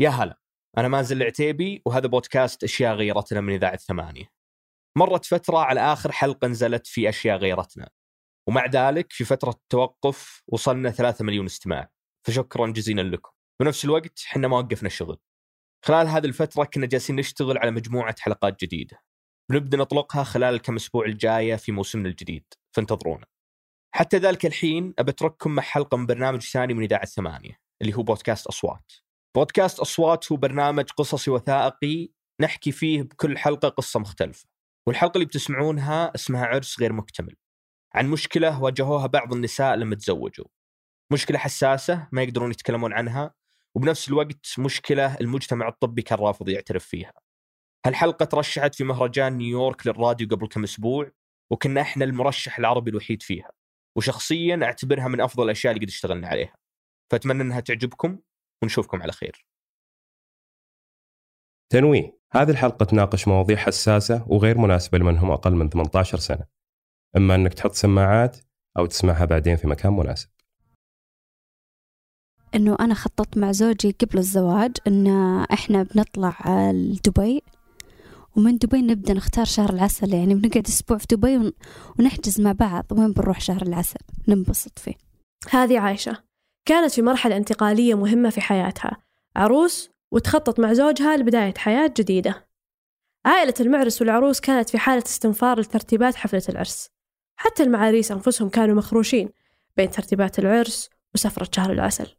يا هلا أنا مازن العتيبي وهذا بودكاست أشياء غيرتنا من إذاعة ثمانية. مرت فترة على آخر حلقة نزلت في أشياء غيرتنا ومع ذلك في فترة التوقف وصلنا 3 مليون استماع فشكرا جزيلا لكم. بنفس الوقت حنا ما وقفنا الشغل خلال هذه الفترة كنا جالسين نشتغل على مجموعة حلقات جديدة. بنبدأ نطلقها خلال الكم أسبوع الجاية في موسمنا الجديد فانتظرونا. حتى ذلك الحين أبى أترككم مع حلقة من برنامج ثاني من إذاعة ثمانية اللي هو بودكاست أصوات. بودكاست أصوات هو برنامج قصصي وثائقي نحكي فيه بكل حلقة قصة مختلفة والحلقة اللي بتسمعونها اسمها عرس غير مكتمل. عن مشكلة واجهوها بعض النساء لما تزوجوا. مشكلة حساسة ما يقدرون يتكلمون عنها وبنفس الوقت مشكلة المجتمع الطبي كان رافض يعترف فيها. هالحلقة ترشحت في مهرجان نيويورك للراديو قبل كم أسبوع وكنا إحنا المرشح العربي الوحيد فيها. وشخصيا أعتبرها من أفضل الأشياء اللي قد اشتغلنا عليها. فأتمنى إنها تعجبكم. ونشوفكم على خير. تنويه هذه الحلقة تناقش مواضيع حساسة وغير مناسبة لمن هم أقل من 18 سنة. إما أنك تحط سماعات أو تسمعها بعدين في مكان مناسب. إنه أنا خططت مع زوجي قبل الزواج إن إحنا بنطلع لدبي ومن دبي نبدأ نختار شهر العسل يعني بنقعد أسبوع في دبي ون- ونحجز مع بعض وين بنروح شهر العسل. ننبسط فيه. هذه عايشة. كانت في مرحلة انتقالية مهمة في حياتها. عروس وتخطط مع زوجها لبداية حياة جديدة. عائلة المعرس والعروس كانت في حالة استنفار لترتيبات حفلة العرس. حتى المعاريس أنفسهم كانوا مخروشين بين ترتيبات العرس وسفرة شهر العسل.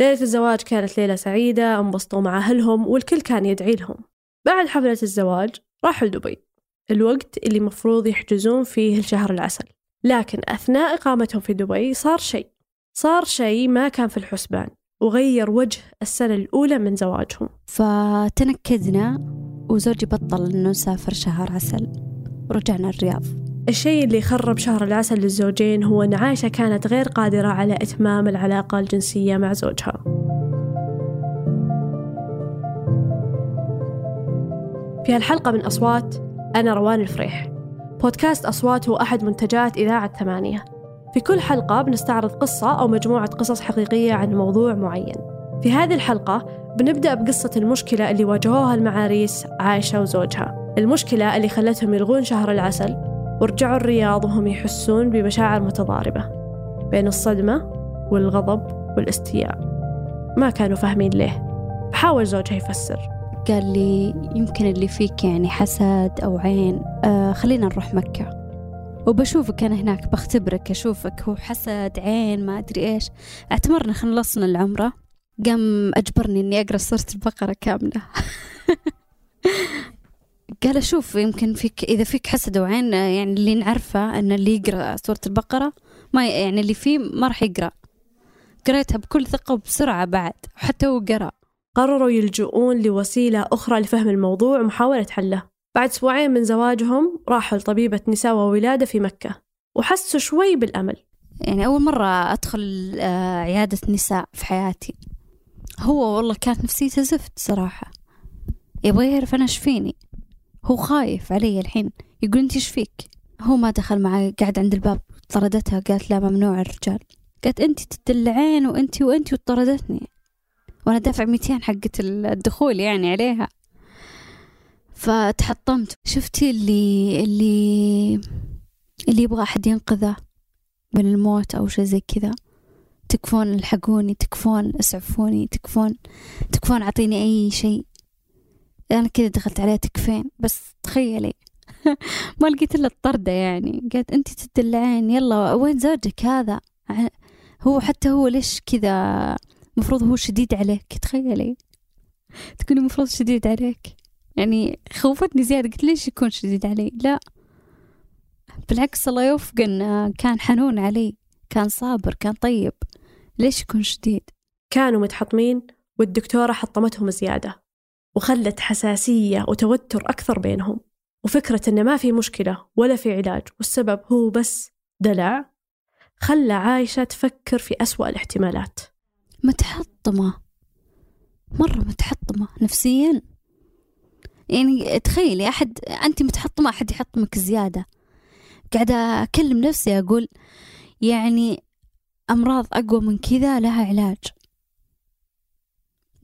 ليلة الزواج كانت ليلة سعيدة انبسطوا مع أهلهم والكل كان يدعي لهم. بعد حفلة الزواج راحوا لدبي الوقت اللي مفروض يحجزون فيه لشهر العسل. لكن أثناء إقامتهم في دبي صار شيء. صار شيء ما كان في الحسبان وغير وجه السنة الأولى من زواجهم. فتنكدنا وزوجي بطل إنه نسافر شهر عسل ورجعنا الرياض. الشيء اللي خرب شهر العسل للزوجين هو أن عائشة كانت غير قادرة على إتمام العلاقة الجنسية مع زوجها. في هالحلقة من أصوات أنا روان الفريح. بودكاست أصوات هو أحد منتجات إذاعة ثمانية في كل حلقة بنستعرض قصة أو مجموعة قصص حقيقية عن موضوع معين. في هذه الحلقة بنبدأ بقصة المشكلة اللي واجهوها المعاريس عائشة وزوجها. المشكلة اللي خلتهم يلغون شهر العسل ورجعوا الرياض وهم يحسون بمشاعر متضاربة بين الصدمة والغضب والاستياء. ما كانوا فاهمين ليه. حاول زوجها يفسر. قال لي يمكن اللي فيك يعني حسد أو عين. آه خلينا نروح مكة. وبشوفك أنا هناك بختبرك أشوفك هو حسد عين ما أدري إيش. اعتمرنا خلصنا العمرة قام أجبرني إني أقرأ سورة البقرة كاملة. قال أشوف يمكن فيك إذا فيك حسد أو عين آه، يعني اللي نعرفه أن اللي يقرأ سورة البقرة ما يعني اللي فيه ما راح يقرأ. قريتها بكل ثقة وبسرعة بعد وحتى هو قرأ. قرروا يلجؤون لوسيلة أخرى لفهم الموضوع ومحاولة حله. بعد أسبوعين من زواجهم راحوا لطبيبة نساء وولادة في مكة وحسوا شوي بالأمل. يعني أول مرة أدخل آه، عيادة نساء في حياتي. هو والله كانت نفسيته زفت صراحة. يبغى يعرف أنا إيش فيني؟ هو خايف علي الحين. يقول أنت إيش فيك؟ هو ما دخل معي قاعد عند الباب طردتها قالت لا ممنوع الرجال. قالت أنت تدلعين وأنت وأنت وطردتني. وأنا دافع 200 حقة الدخول يعني عليها. فتحطمت. شفتي اللي اللي اللي يبغى أحد ينقذه من الموت أو شيء زي كذا؟ تكفون الحقوني تكفون اسعفوني تكفون تكفون أعطيني أي شيء. أنا كذا دخلت عليه تكفين بس تخيلي. ما لقيت إلا الطردة يعني. قالت أنت تدلعين يلا وين زوجك هذا؟ هو حتى هو ليش كذا؟ مفروض هو شديد عليك تخيلي. تكوني مفروض شديد عليك. يعني خوفتني زيادة قلت ليش يكون شديد علي؟ لا بالعكس الله يوفق انه كان حنون علي كان صابر كان طيب. ليش يكون شديد؟ كانوا متحطمين والدكتورة حطمتهم زيادة وخلت حساسية وتوتر أكثر بينهم وفكرة إن ما في مشكلة ولا في علاج والسبب هو بس دلع خلى عايشة تفكر في أسوأ الاحتمالات. متحطمة مرة متحطمة نفسيا. يعني تخيلي أحد أنت متحطمة أحد يحطمك زيادة. قاعدة أكلم نفسي أقول يعني أمراض أقوى من كذا لها علاج.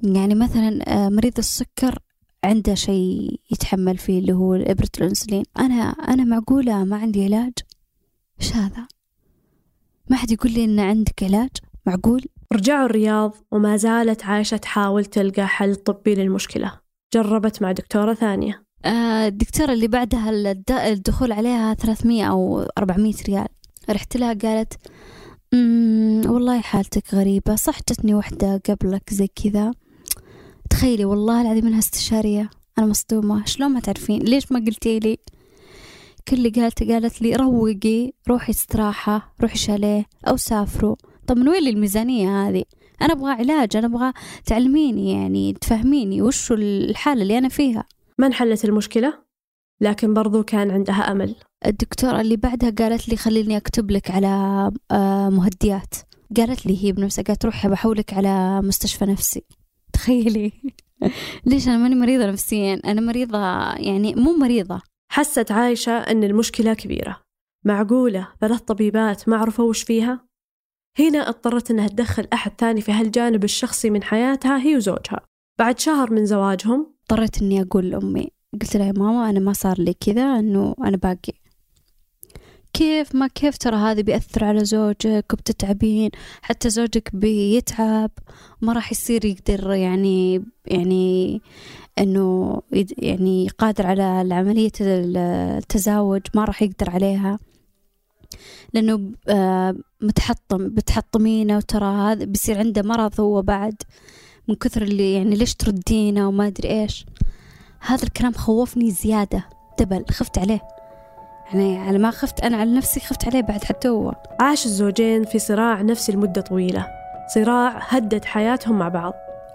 يعني مثلا آه، مريض السكر عنده شيء يتحمل فيه اللي هو إبرة الأنسولين أنا أنا معقولة ما عندي علاج؟ إيش هذا؟ ما حد يقول لي إن عندك علاج؟ معقول؟ رجعوا الرياض وما زالت عايشة تحاول تلقى حل طبي للمشكلة. جربت مع دكتورة ثانية. آه، الدكتورة اللي بعدها الد- الدخول عليها 300 أو 400 ريال. رحت لها قالت "أمم، والله حالتك غريبة صح جتني وحدة قبلك زي كذا. تخيلي والله العظيم إنها استشارية. أنا مصدومة شلون ما تعرفين؟ ليش ما قلتي لي؟ كل اللي قالت قالت لي روقي روحي استراحة روحي شاليه أو سافروا. طب من وين الميزانية هذه؟ أنا أبغى علاج أنا أبغى تعلميني يعني تفهميني وشو الحالة اللي أنا فيها. ما انحلت المشكلة؟ لكن برضو كان عندها أمل. الدكتورة اللي بعدها قالت لي خليني أكتب لك على آه، مهدئات قالت لي هي بنفسها قالت روحي بحولك على مستشفى نفسي. تخيلي. ليش أنا ماني مريضة نفسيا؟ أنا مريضة يعني مو مريضة. حست عايشة أن المشكلة كبيرة. معقولة؟ ثلاث طبيبات ما عرفوا وش فيها؟ هنا اضطرت أنها تدخل أحد ثاني في هالجانب الشخصي من حياتها هي وزوجها. بعد شهر من زواجهم اضطريت إني أقول لأمي قلت لها يا ماما أنا ما صار لي كذا إنه أنا باقي. كيف؟ ما كيف؟ ترى هذا بيأثر على زوجك وبتتعبين حتى زوجك بيتعب ما راح يصير يقدر يعني يعني إنه يعني قادر على عملية التزاوج ما راح يقدر عليها. لأنه آه، متحطم بتحطمينه وترى هذا بيصير عنده مرض هو بعد من كثر اللي يعني ليش تردينه وما أدري إيش. هذا الكلام خوفني زيادة دبل خفت عليه. يعني على ما خفت أنا على نفسي خفت عليه بعد حتى هو. عاش الزوجين في صراع نفسي لمدة طويلة. صراع هدد حياتهم مع بعض.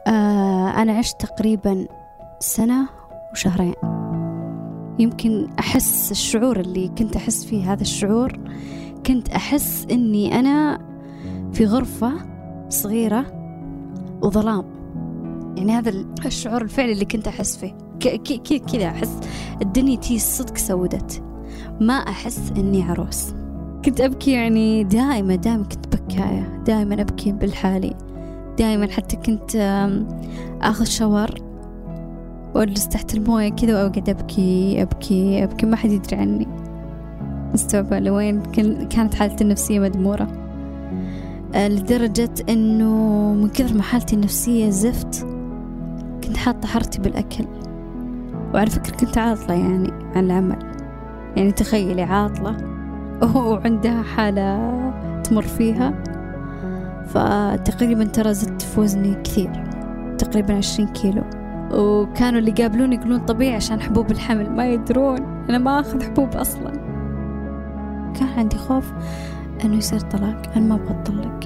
آه أنا عشت تقريبا سنة وشهرين. يمكن أحس الشعور اللي كنت أحس فيه هذا الشعور. كنت أحس إني أنا في غرفة صغيرة وظلام. يعني هذا الشعور الفعلي اللي كنت أحس فيه. كذا أحس الدنيا تي صدق سودت. ما أحس إني عروس. كنت أبكي يعني دائما دائما كنت بكاية. دائما أبكي بالحالي. دائما حتى كنت آم، آخذ شاور. وأجلس تحت الموية كذا وأقعد أبكي أبكي أبكي. ما حد يدري عني. مستوعبة لوين كان- كانت حالتي النفسية مدمورة. آه، لدرجة إنه من كثر ما حالتي النفسية زفت كنت حاطة حرتي بالأكل. وعلى فكرة كنت عاطلة يعني عن العمل. يعني تخيلي عاطلة وعندها حالة تمر فيها. فتقريبا ترى زدت في وزني كثير. تقريبا عشرين كيلو. وكانوا اللي يقابلوني يقولون طبيعي عشان حبوب الحمل ما يدرون. أنا ما أخذ حبوب أصلا. كان عندي خوف أنه يصير طلاق. أنا ما أبغى أطلق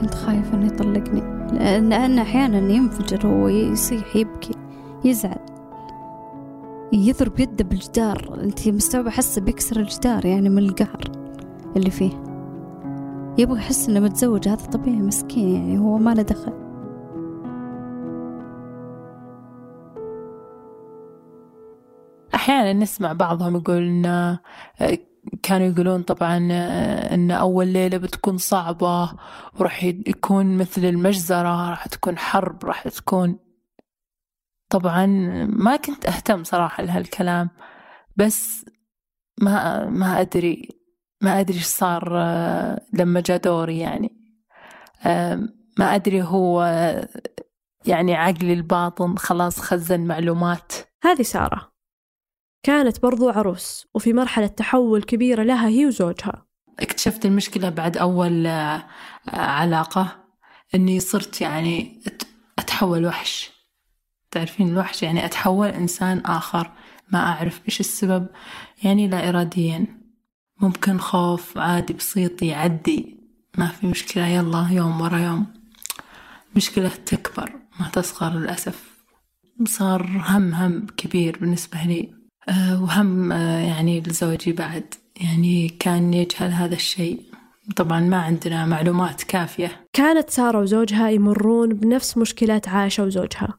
كنت خايفة أنه يطلقني لأن أحيانا ينفجر هو يصيح يبكي يزعل يضرب يده بالجدار. أنت مستوعبة؟ حسه بيكسر الجدار يعني من القهر اللي فيه. يبغى يحس إنه متزوج هذا طبيعي مسكين يعني هو ما له دخل. أحيانا نسمع بعضهم يقول آه، كانوا يقولون طبعا آه، إن أول ليلة بتكون صعبة وراح يكون مثل المجزرة راح تكون حرب راح تكون. طبعا ما كنت أهتم صراحة لهالكلام بس ما ما أدري ما أدري إيش صار آه، لما جاء دوري يعني. ما أدري هو يعني عقلي الباطن خلاص خزن معلومات. هذه سارة. كانت برضو عروس وفي مرحلة تحول كبيرة لها هي وزوجها. اكتشفت المشكلة بعد أول آه، علاقة إني صرت يعني أت- أتحول وحش. تعرفين الوحش؟ يعني أتحول إنسان آخر ما أعرف إيش السبب. يعني لا إراديا. ممكن خوف عادي بسيط يعدي. ما في مشكلة يلا يوم ورا يوم. مشكلة تكبر ما تصغر للأسف. صار هم هم كبير بالنسبة لي. وهم آه، يعني لزوجي بعد. يعني كان يجهل هذا الشيء. طبعا ما عندنا معلومات كافية. كانت سارة وزوجها يمرون بنفس مشكلات عائشة وزوجها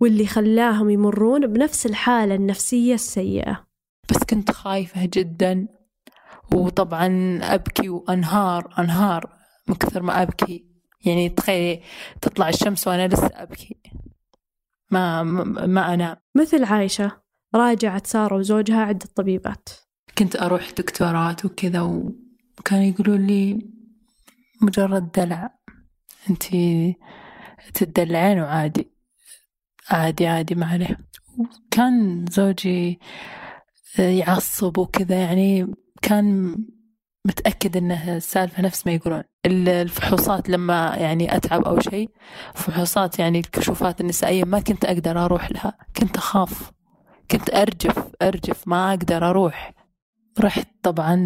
واللي خلاهم يمرون بنفس الحالة النفسية السيئة. بس كنت خايفة جدا. وطبعا أبكي وأنهار أنهار من كثر ما أبكي. يعني تخيلي تطلع الشمس وأنا لسه أبكي. ما ما, ما أنام. مثل عايشة راجعت سارة وزوجها عدة طبيبات كنت أروح دكتورات وكذا وكانوا يقولوا لي مجرد دلع. أنتي تدلعين وعادي عادي عادي ما عليه. كان زوجي يعصب وكذا يعني كان متأكد إنه السالفة نفس ما يقولون. الفحوصات لما يعني أتعب أو شيء فحوصات يعني الكشوفات النسائية ما كنت أقدر أروح لها. كنت أخاف. كنت أرجف أرجف ما أقدر أروح. رحت طبعا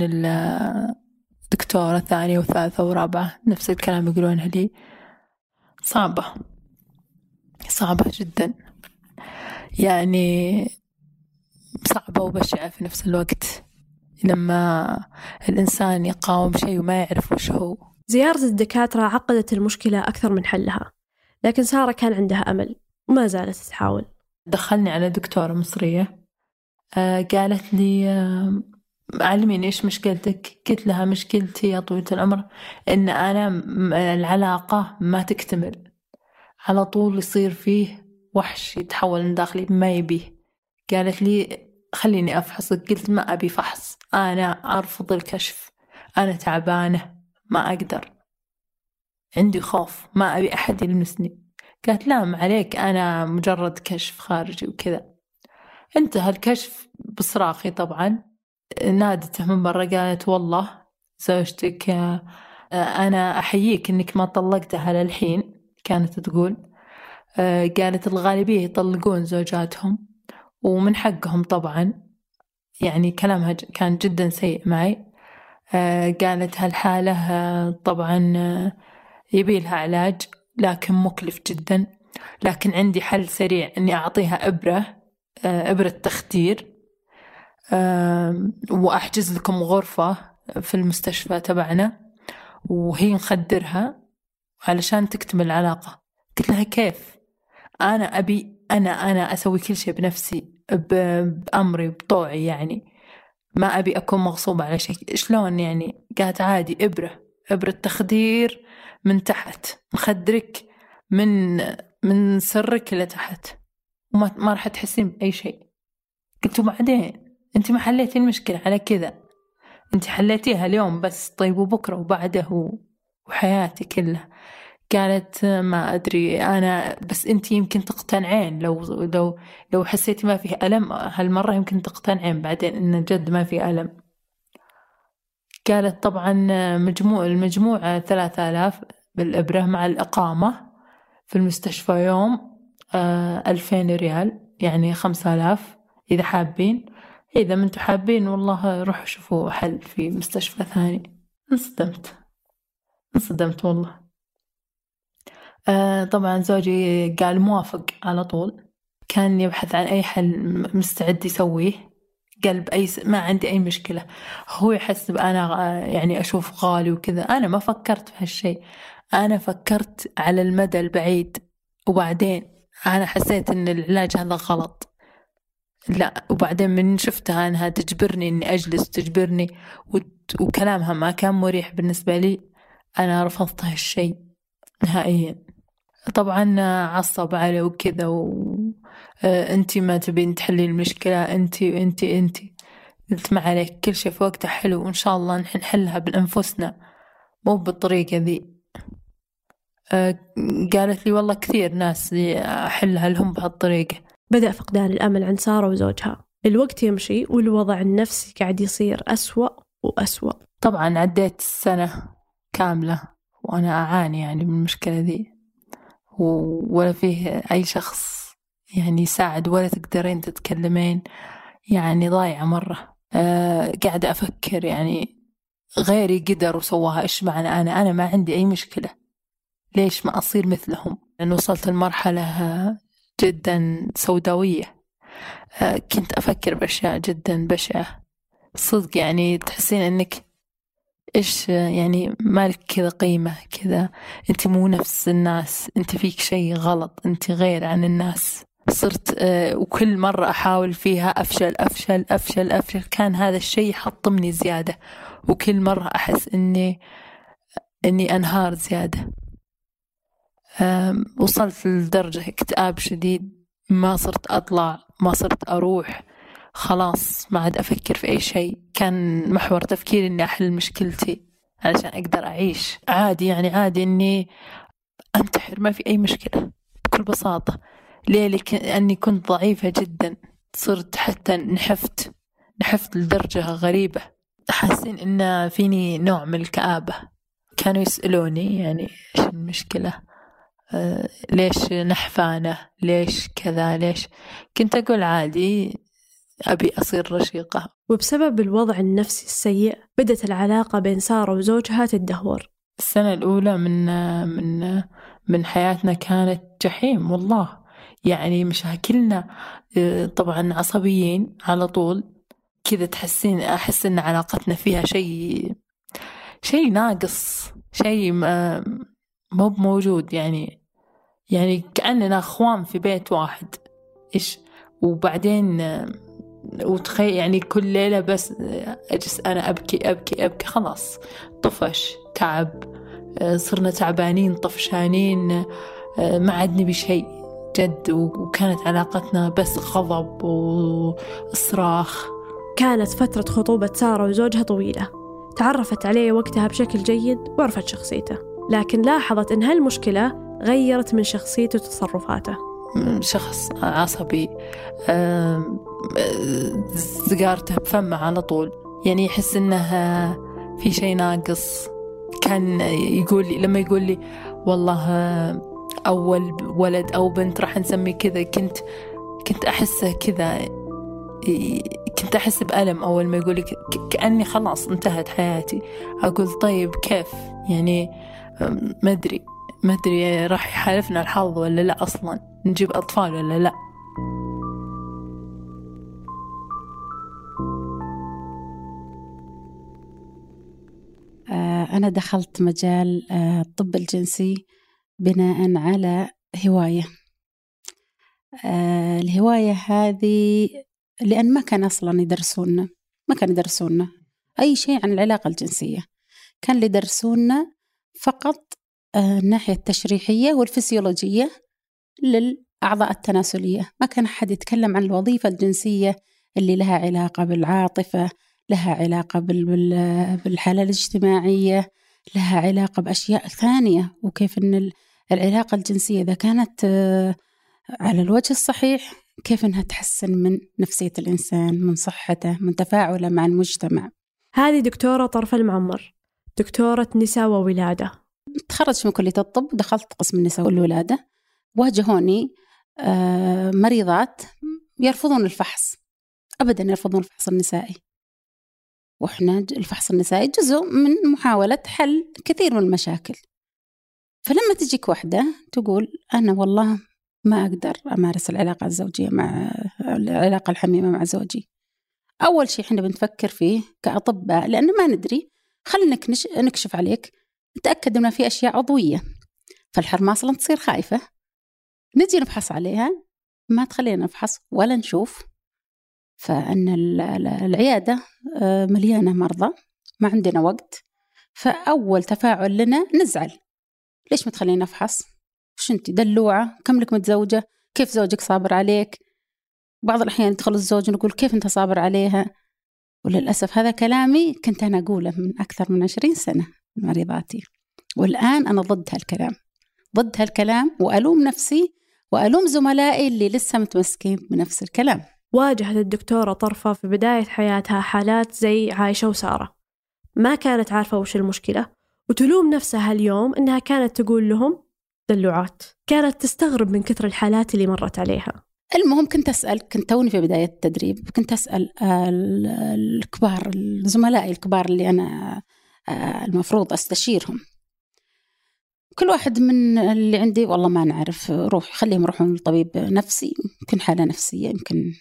الدكتورة ثانية وثالثة ورابعة نفس الكلام يقولونها لي. صعبة. صعبة جدا. يعني صعبة وبشعة في نفس الوقت. لما الإنسان يقاوم شيء وما يعرف وش هو. زيارة الدكاترة عقدت المشكلة أكثر من حلها. لكن سارة كان عندها أمل وما زالت تحاول دخلني على دكتورة مصرية. آه قالت لي آه علميني إيش مشكلتك. قلت لها مشكلتي يا طويلة العمر إن أنا العلاقة ما تكتمل. على طول يصير فيه وحش يتحول من داخلي ما يبيه قالت لي خليني أفحصك. قلت ما أبي فحص. أنا أرفض الكشف. أنا تعبانة. ما أقدر. عندي خوف. ما أبي أحد يلمسني. قالت لا ما عليك أنا مجرد كشف خارجي وكذا. انتهى الكشف بصراخي طبعا. نادته من برا قالت والله زوجتك أنا أحييك إنك ما طلقتها للحين. كانت تقول قالت الغالبية يطلقون زوجاتهم ومن حقهم طبعا. يعني كلامها كان جدا سيء معي. قالت هالحالة طبعا يبي لها علاج. لكن مكلف جدا. لكن عندي حل سريع إني أعطيها إبرة إبرة تخدير. وأحجز لكم غرفة في المستشفى تبعنا وهي نخدرها علشان تكتمل العلاقة. قلت لها كيف؟ أنا أبي أنا أنا أسوي كل شيء بنفسي بأمري بطوعي يعني. ما أبي أكون مغصوبة على شيء. شلون يعني؟ قالت عادي إبرة إبرة تخدير من تحت نخدرك من من سرك لتحت وما ما راح تحسين بأي شيء. قلت وبعدين أنت ما حليتي المشكلة على كذا. أنت حليتيها اليوم بس طيب وبكرة وبعده وحياتي كلها. قالت ما أدري أنا بس أنت يمكن تقتنعين. لو لو لو حسيتي ما فيه ألم هالمرة يمكن تقتنعين بعدين إن جد ما في ألم. قالت طبعا مجموع المجموعة ثلاثة آلاف بالإبرة مع الإقامة في المستشفى يوم ألفين ريال يعني خمسة آلاف. إذا حابين إذا ما أنتم حابين والله روحوا شوفوا حل في مستشفى ثاني. انصدمت. انصدمت والله. آه طبعا زوجي قال موافق على طول. كان يبحث عن أي حل مستعد يسويه. قال بأي س... ما عندي أي مشكلة. هو يحسب أنا يعني أشوف غالي وكذا. أنا ما فكرت في هالشيء. أنا فكرت على المدى البعيد. وبعدين أنا حسيت إن العلاج هذا غلط. لا وبعدين من شفتها أنها تجبرني إني أجلس تجبرني وكلامها ما كان مريح بالنسبة لي. أنا رفضت هالشيء نهائيا. طبعا عصب علي وكذا و أنتي ما تبين تحلين المشكلة أنتي انتي أنتي. قلت ما عليك كل شيء في وقته حلو وإن شاء الله نحن نحلها بأنفسنا مو بالطريقة ذي. قالت لي والله كثير ناس أحلها لهم بهالطريقة. بدأ فقدان الأمل عند سارة وزوجها. الوقت يمشي والوضع النفسي قاعد يصير أسوأ وأسوأ. طبعا عديت سنة كاملة وأنا أعاني يعني من المشكلة ذي ولا فيه أي شخص. يعني يساعد ولا تقدرين تتكلمين يعني ضايعة مرة. أه قاعدة أفكر يعني غيري قدر وسواها إيش معنى أنا؟ أنا ما عندي أي مشكلة. ليش ما أصير مثلهم؟ لأن وصلت لمرحلة جدا سوداوية. أه كنت أفكر بأشياء جدا بشعة. صدق يعني تحسين أنك إيش يعني مالك كذا قيمة كذا. أنت مو نفس الناس أنت فيك شيء غلط أنت غير عن الناس. صرت أه وكل مرة أحاول فيها أفشل أفشل أفشل أفشل. كان هذا الشيء يحطمني زيادة. وكل مرة أحس إني إني أنهار زيادة. وصلت لدرجة اكتئاب شديد. ما صرت أطلع ما صرت أروح. خلاص ما عاد أفكر في أي شيء. كان محور تفكيري إني أحل مشكلتي علشان أقدر أعيش. عادي يعني عادي إني أنتحر ما في أي مشكلة. بكل بساطة. ليه؟ لأني كنت ضعيفة جدا. صرت حتى نحفت. نحفت لدرجة غريبة. حاسين إن فيني نوع من الكآبة. كانوا يسألوني يعني إيش المشكلة؟ آه ليش نحفانة؟ ليش كذا؟ ليش؟ كنت أقول عادي أبي أصير رشيقة. وبسبب الوضع النفسي السيء بدت العلاقة بين سارة وزوجها تدهور. السنة الأولى من من من حياتنا كانت جحيم والله. يعني مشاكلنا آه، طبعا عصبيين على طول. كذا تحسين أحس إن علاقتنا فيها شيء شيء ناقص شيء مو بموجود. يعني يعني كأننا أخوان في بيت واحد. إيش؟ وبعدين آه، وتخيل يعني كل ليلة بس آه، أجلس أنا أبكي أبكي أبكي. خلاص طفش تعب صرنا تعبانين طفشانين ما عاد نبي جد وكانت علاقتنا بس غضب وصراخ. كانت فترة خطوبة سارة وزوجها طويلة. تعرفت عليه وقتها بشكل جيد وعرفت شخصيته لكن لاحظت إن هالمشكلة غيرت من شخصيته وتصرفاته. شخص عصبي. سيجارته بفمه على طول. يعني يحس انه في شيء ناقص. كان يقول لي لما يقول لي والله أول ولد أو بنت راح نسمي كذا كنت كنت أحسه كذا كنت احس بألم أول ما يقول لي ك- كأني خلاص انتهت حياتي. أقول طيب كيف؟ يعني ما أدري ما أدري راح يحالفنا الحظ ولا لا أصلا؟ نجيب أطفال ولا لا؟ آه، أنا دخلت مجال آه، الطب الجنسي. بناء على هواية. آه، الهواية هذه لأن ما كان أصلا يدرسونا ما كان يدرسونا أي شيء عن العلاقة الجنسية. كان يدرسونا فقط آه، الناحية التشريحية والفسيولوجية للأعضاء التناسلية. ما كان أحد يتكلم عن الوظيفة الجنسية اللي لها علاقة بالعاطفة لها علاقة بال- بال- بالحالة الاجتماعية لها علاقة بأشياء ثانية وكيف أن ال- العلاقة الجنسية إذا كانت آه، على الوجه الصحيح كيف أنها تحسن من نفسية الإنسان من صحته من تفاعله مع المجتمع. هذه دكتورة طرف المعمر دكتورة نساء وولادة. تخرجت من كلية الطب دخلت قسم النساء والولادة. واجهوني آه، مريضات يرفضون الفحص. أبدا يرفضون الفحص النسائي. وإحنا الفحص النسائي جزء من محاولة حل كثير من المشاكل. فلما تجيك واحدة تقول أنا والله ما أقدر أمارس العلاقة الزوجية مع العلاقة الحميمة مع زوجي. أول شيء إحنا بنفكر فيه كأطباء لأن ما ندري خلينا نكشف عليك نتأكد إن في أشياء عضوية. فالحرمة أصلا تصير خايفة نجي نفحص عليها ما تخلينا نفحص ولا نشوف فأن ال- ال- العيادة آه، مليانة مرضى ما عندنا وقت فأول تفاعل لنا نزعل. ليش ما تخلينا نفحص؟ وش أنت؟ دلوعة كم لك متزوجة؟ كيف زوجك صابر عليك؟ بعض الأحيان يدخل الزوج نقول كيف أنت صابر عليها؟ وللأسف هذا كلامي كنت أنا أقوله من أكثر من عشرين سنة مريضاتي. والآن أنا ضد هالكلام. ضد هالكلام وألوم نفسي وألوم زملائي اللي لسه متمسكين بنفس الكلام. واجهت الدكتورة طرفة في بداية حياتها حالات زي عايشة وسارة. ما كانت عارفة وش المشكلة وتلوم نفسها اليوم إنها كانت تقول لهم دلوعات. كانت تستغرب من كثر الحالات اللي مرت عليها. المهم كنت أسأل كنت توني في بداية التدريب كنت أسأل ال- الكبار زملائي الكبار اللي أنا آه، المفروض أستشيرهم. كل واحد من اللي عندي والله ما نعرف روح خليهم يروحون لطبيب نفسي يمكن حالة نفسية يمكن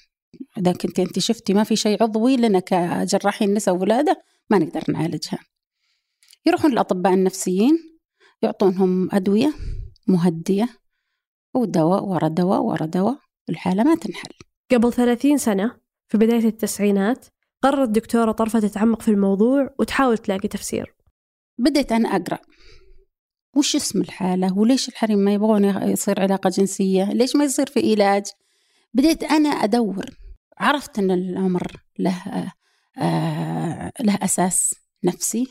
إذا كنت أنت شفتي ما في شيء عضوي لنا كجراحين نساء وولادة ما نقدر نعالجها. يروحون للأطباء النفسيين يعطونهم أدوية مهدية ودواء ورا دواء ورا دواء الحالة ما تنحل. قبل 30 سنة في بداية التسعينات قررت دكتورة طرفة تتعمق في الموضوع وتحاول تلاقي تفسير. بديت أنا أقرأ. وش اسم الحالة؟ وليش الحريم ما يبغون يصير علاقة جنسية؟ ليش ما يصير في علاج؟ بديت أنا أدور. عرفت أن الأمر له آه له أساس نفسي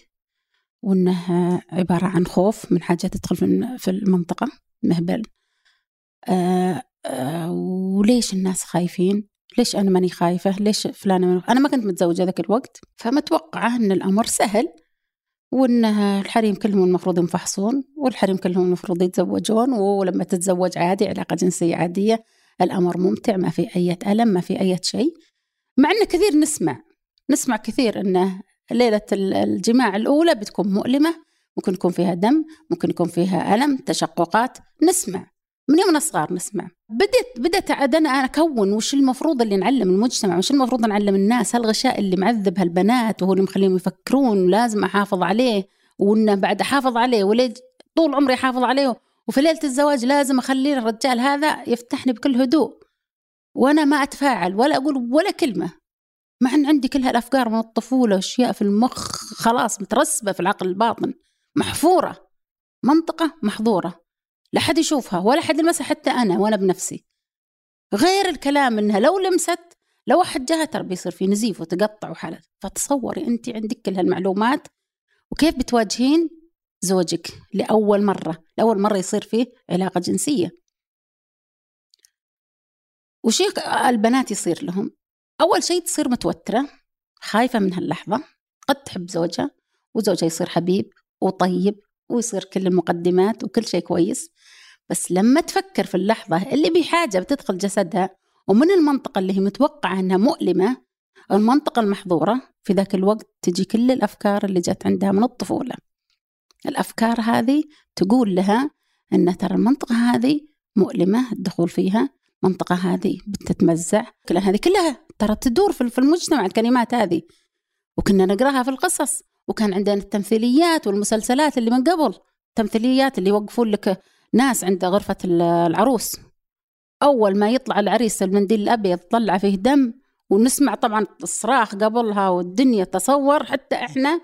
وأنه عبارة عن خوف من حاجة تدخل في المنطقة مهبل. آه آه وليش الناس خايفين؟ ليش أنا ماني خايفة؟ ليش فلانة من... أنا ما كنت متزوجة ذاك الوقت فمتوقعة أن الأمر سهل وأن الحريم كلهم المفروض ينفحصون والحريم كلهم المفروض يتزوجون ولما تتزوج عادي علاقة جنسية عادية. الأمر ممتع ما في أي ألم ما في أي شيء مع أن كثير نسمع نسمع كثير أنه ليلة الجماع الأولى بتكون مؤلمة ممكن يكون فيها دم ممكن يكون فيها ألم تشققات نسمع من يوم صغار نسمع. بدت بدت عاد أنا أكون وش المفروض اللي نعلم المجتمع وش المفروض نعلم الناس هالغشاء اللي معذب هالبنات وهو اللي مخليهم يفكرون لازم أحافظ عليه وإنه بعد أحافظ عليه وليه طول عمري أحافظ عليه. وفي ليلة الزواج لازم أخلي الرجال هذا يفتحني بكل هدوء. وأنا ما أتفاعل ولا أقول ولا كلمة. مع إن عندي كل هالأفكار من الطفولة وأشياء في المخ خلاص مترسبة في العقل الباطن. محفورة. منطقة محظورة. لا حد يشوفها ولا حد يلمسها حتى أنا وأنا بنفسي. غير الكلام إنها لو لمست لو واحد جاها ترى بيصير في نزيف وتقطع وحالة. فتصوري أنت عندك كل هالمعلومات وكيف بتواجهين؟ زوجك لأول مرة لأول مرة يصير فيه علاقة جنسية. وش البنات يصير لهم؟ أول شيء تصير متوترة خايفة من هاللحظة قد تحب زوجها وزوجها يصير حبيب وطيب ويصير كل المقدمات وكل شيء كويس. بس لما تفكر في اللحظة اللي بحاجة بتدخل جسدها ومن المنطقة اللي هي متوقعة أنها مؤلمة المنطقة المحظورة في ذاك الوقت تجي كل الأفكار اللي جت عندها من الطفولة. الأفكار هذه تقول لها أن ترى المنطقة هذه مؤلمة الدخول فيها المنطقة هذه بتتمزع. كل هذه كلها ترى تدور في المجتمع الكلمات هذه. وكنا نقراها في القصص وكان عندنا التمثيليات والمسلسلات اللي من قبل التمثيليات اللي يوقفون لك ناس عند غرفة العروس. أول ما يطلع العريس المنديل الأبيض طلع فيه دم ونسمع طبعا الصراخ قبلها والدنيا تصور حتى إحنا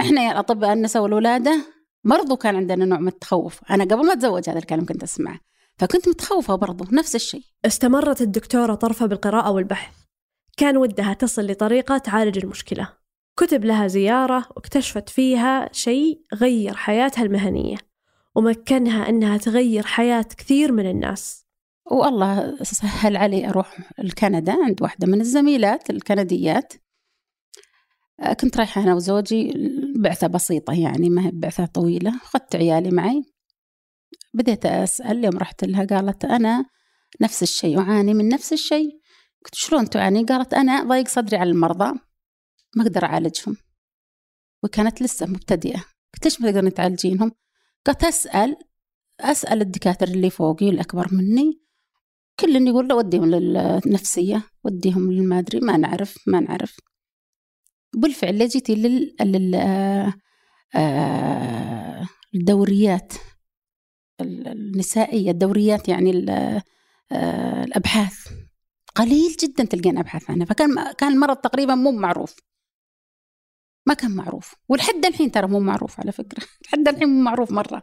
إحنا يا الاطباء النساء والولاده برضو كان عندنا نوع من التخوف. أنا قبل ما أتزوج هذا الكلام كنت أسمعه. فكنت متخوفة برضو نفس الشيء. استمرت الدكتورة طرفة بالقراءة والبحث. كان ودها تصل لطريقة تعالج المشكلة. كتب لها زيارة واكتشفت فيها شيء غير حياتها المهنية. ومكنها أنها تغير حياة كثير من الناس. والله سهل علي أروح لكندا عند واحدة من الزميلات الكنديات. آه، كنت رايحة أنا وزوجي بعثة بسيطة يعني ما هي بعثة طويلة. أخذت عيالي معي. بديت أسأل يوم رحت لها قالت أنا نفس الشيء أعاني من نفس الشيء. قلت شلون تعاني؟ قالت أنا ضيق صدري على المرضى ما أقدر أعالجهم. وكانت لسه مبتدئة. قلت ليش ما تقدرين تعالجينهم؟ قالت أسأل أسأل الدكاترة اللي فوقي الأكبر مني. كل يقول له وديهم للنفسية وديهم للما أدري ما نعرف ما نعرف. بالفعل جيتي لل, لل... آه... الدوريات النسائية الدوريات يعني آه... الأبحاث. قليل جدا تلقين أبحاث عنها فكان كان المرض تقريبا مو معروف. ما كان معروف ولحد الحين ترى مو معروف على فكرة. لحد الحين مو معروف مرة.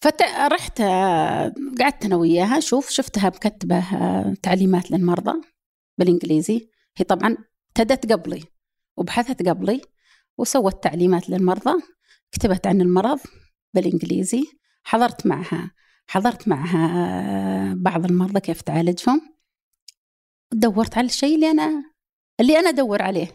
فرحت قعدت أنا وياها شوف شفتها مكتبة تعليمات للمرضى بالإنجليزي. هي طبعا ابتدت قبلي وبحثت قبلي وسوت تعليمات للمرضى كتبت عن المرض بالإنجليزي حضرت معها حضرت معها بعض المرضى كيف تعالجهم. دورت على الشيء اللي أنا اللي أنا أدور عليه.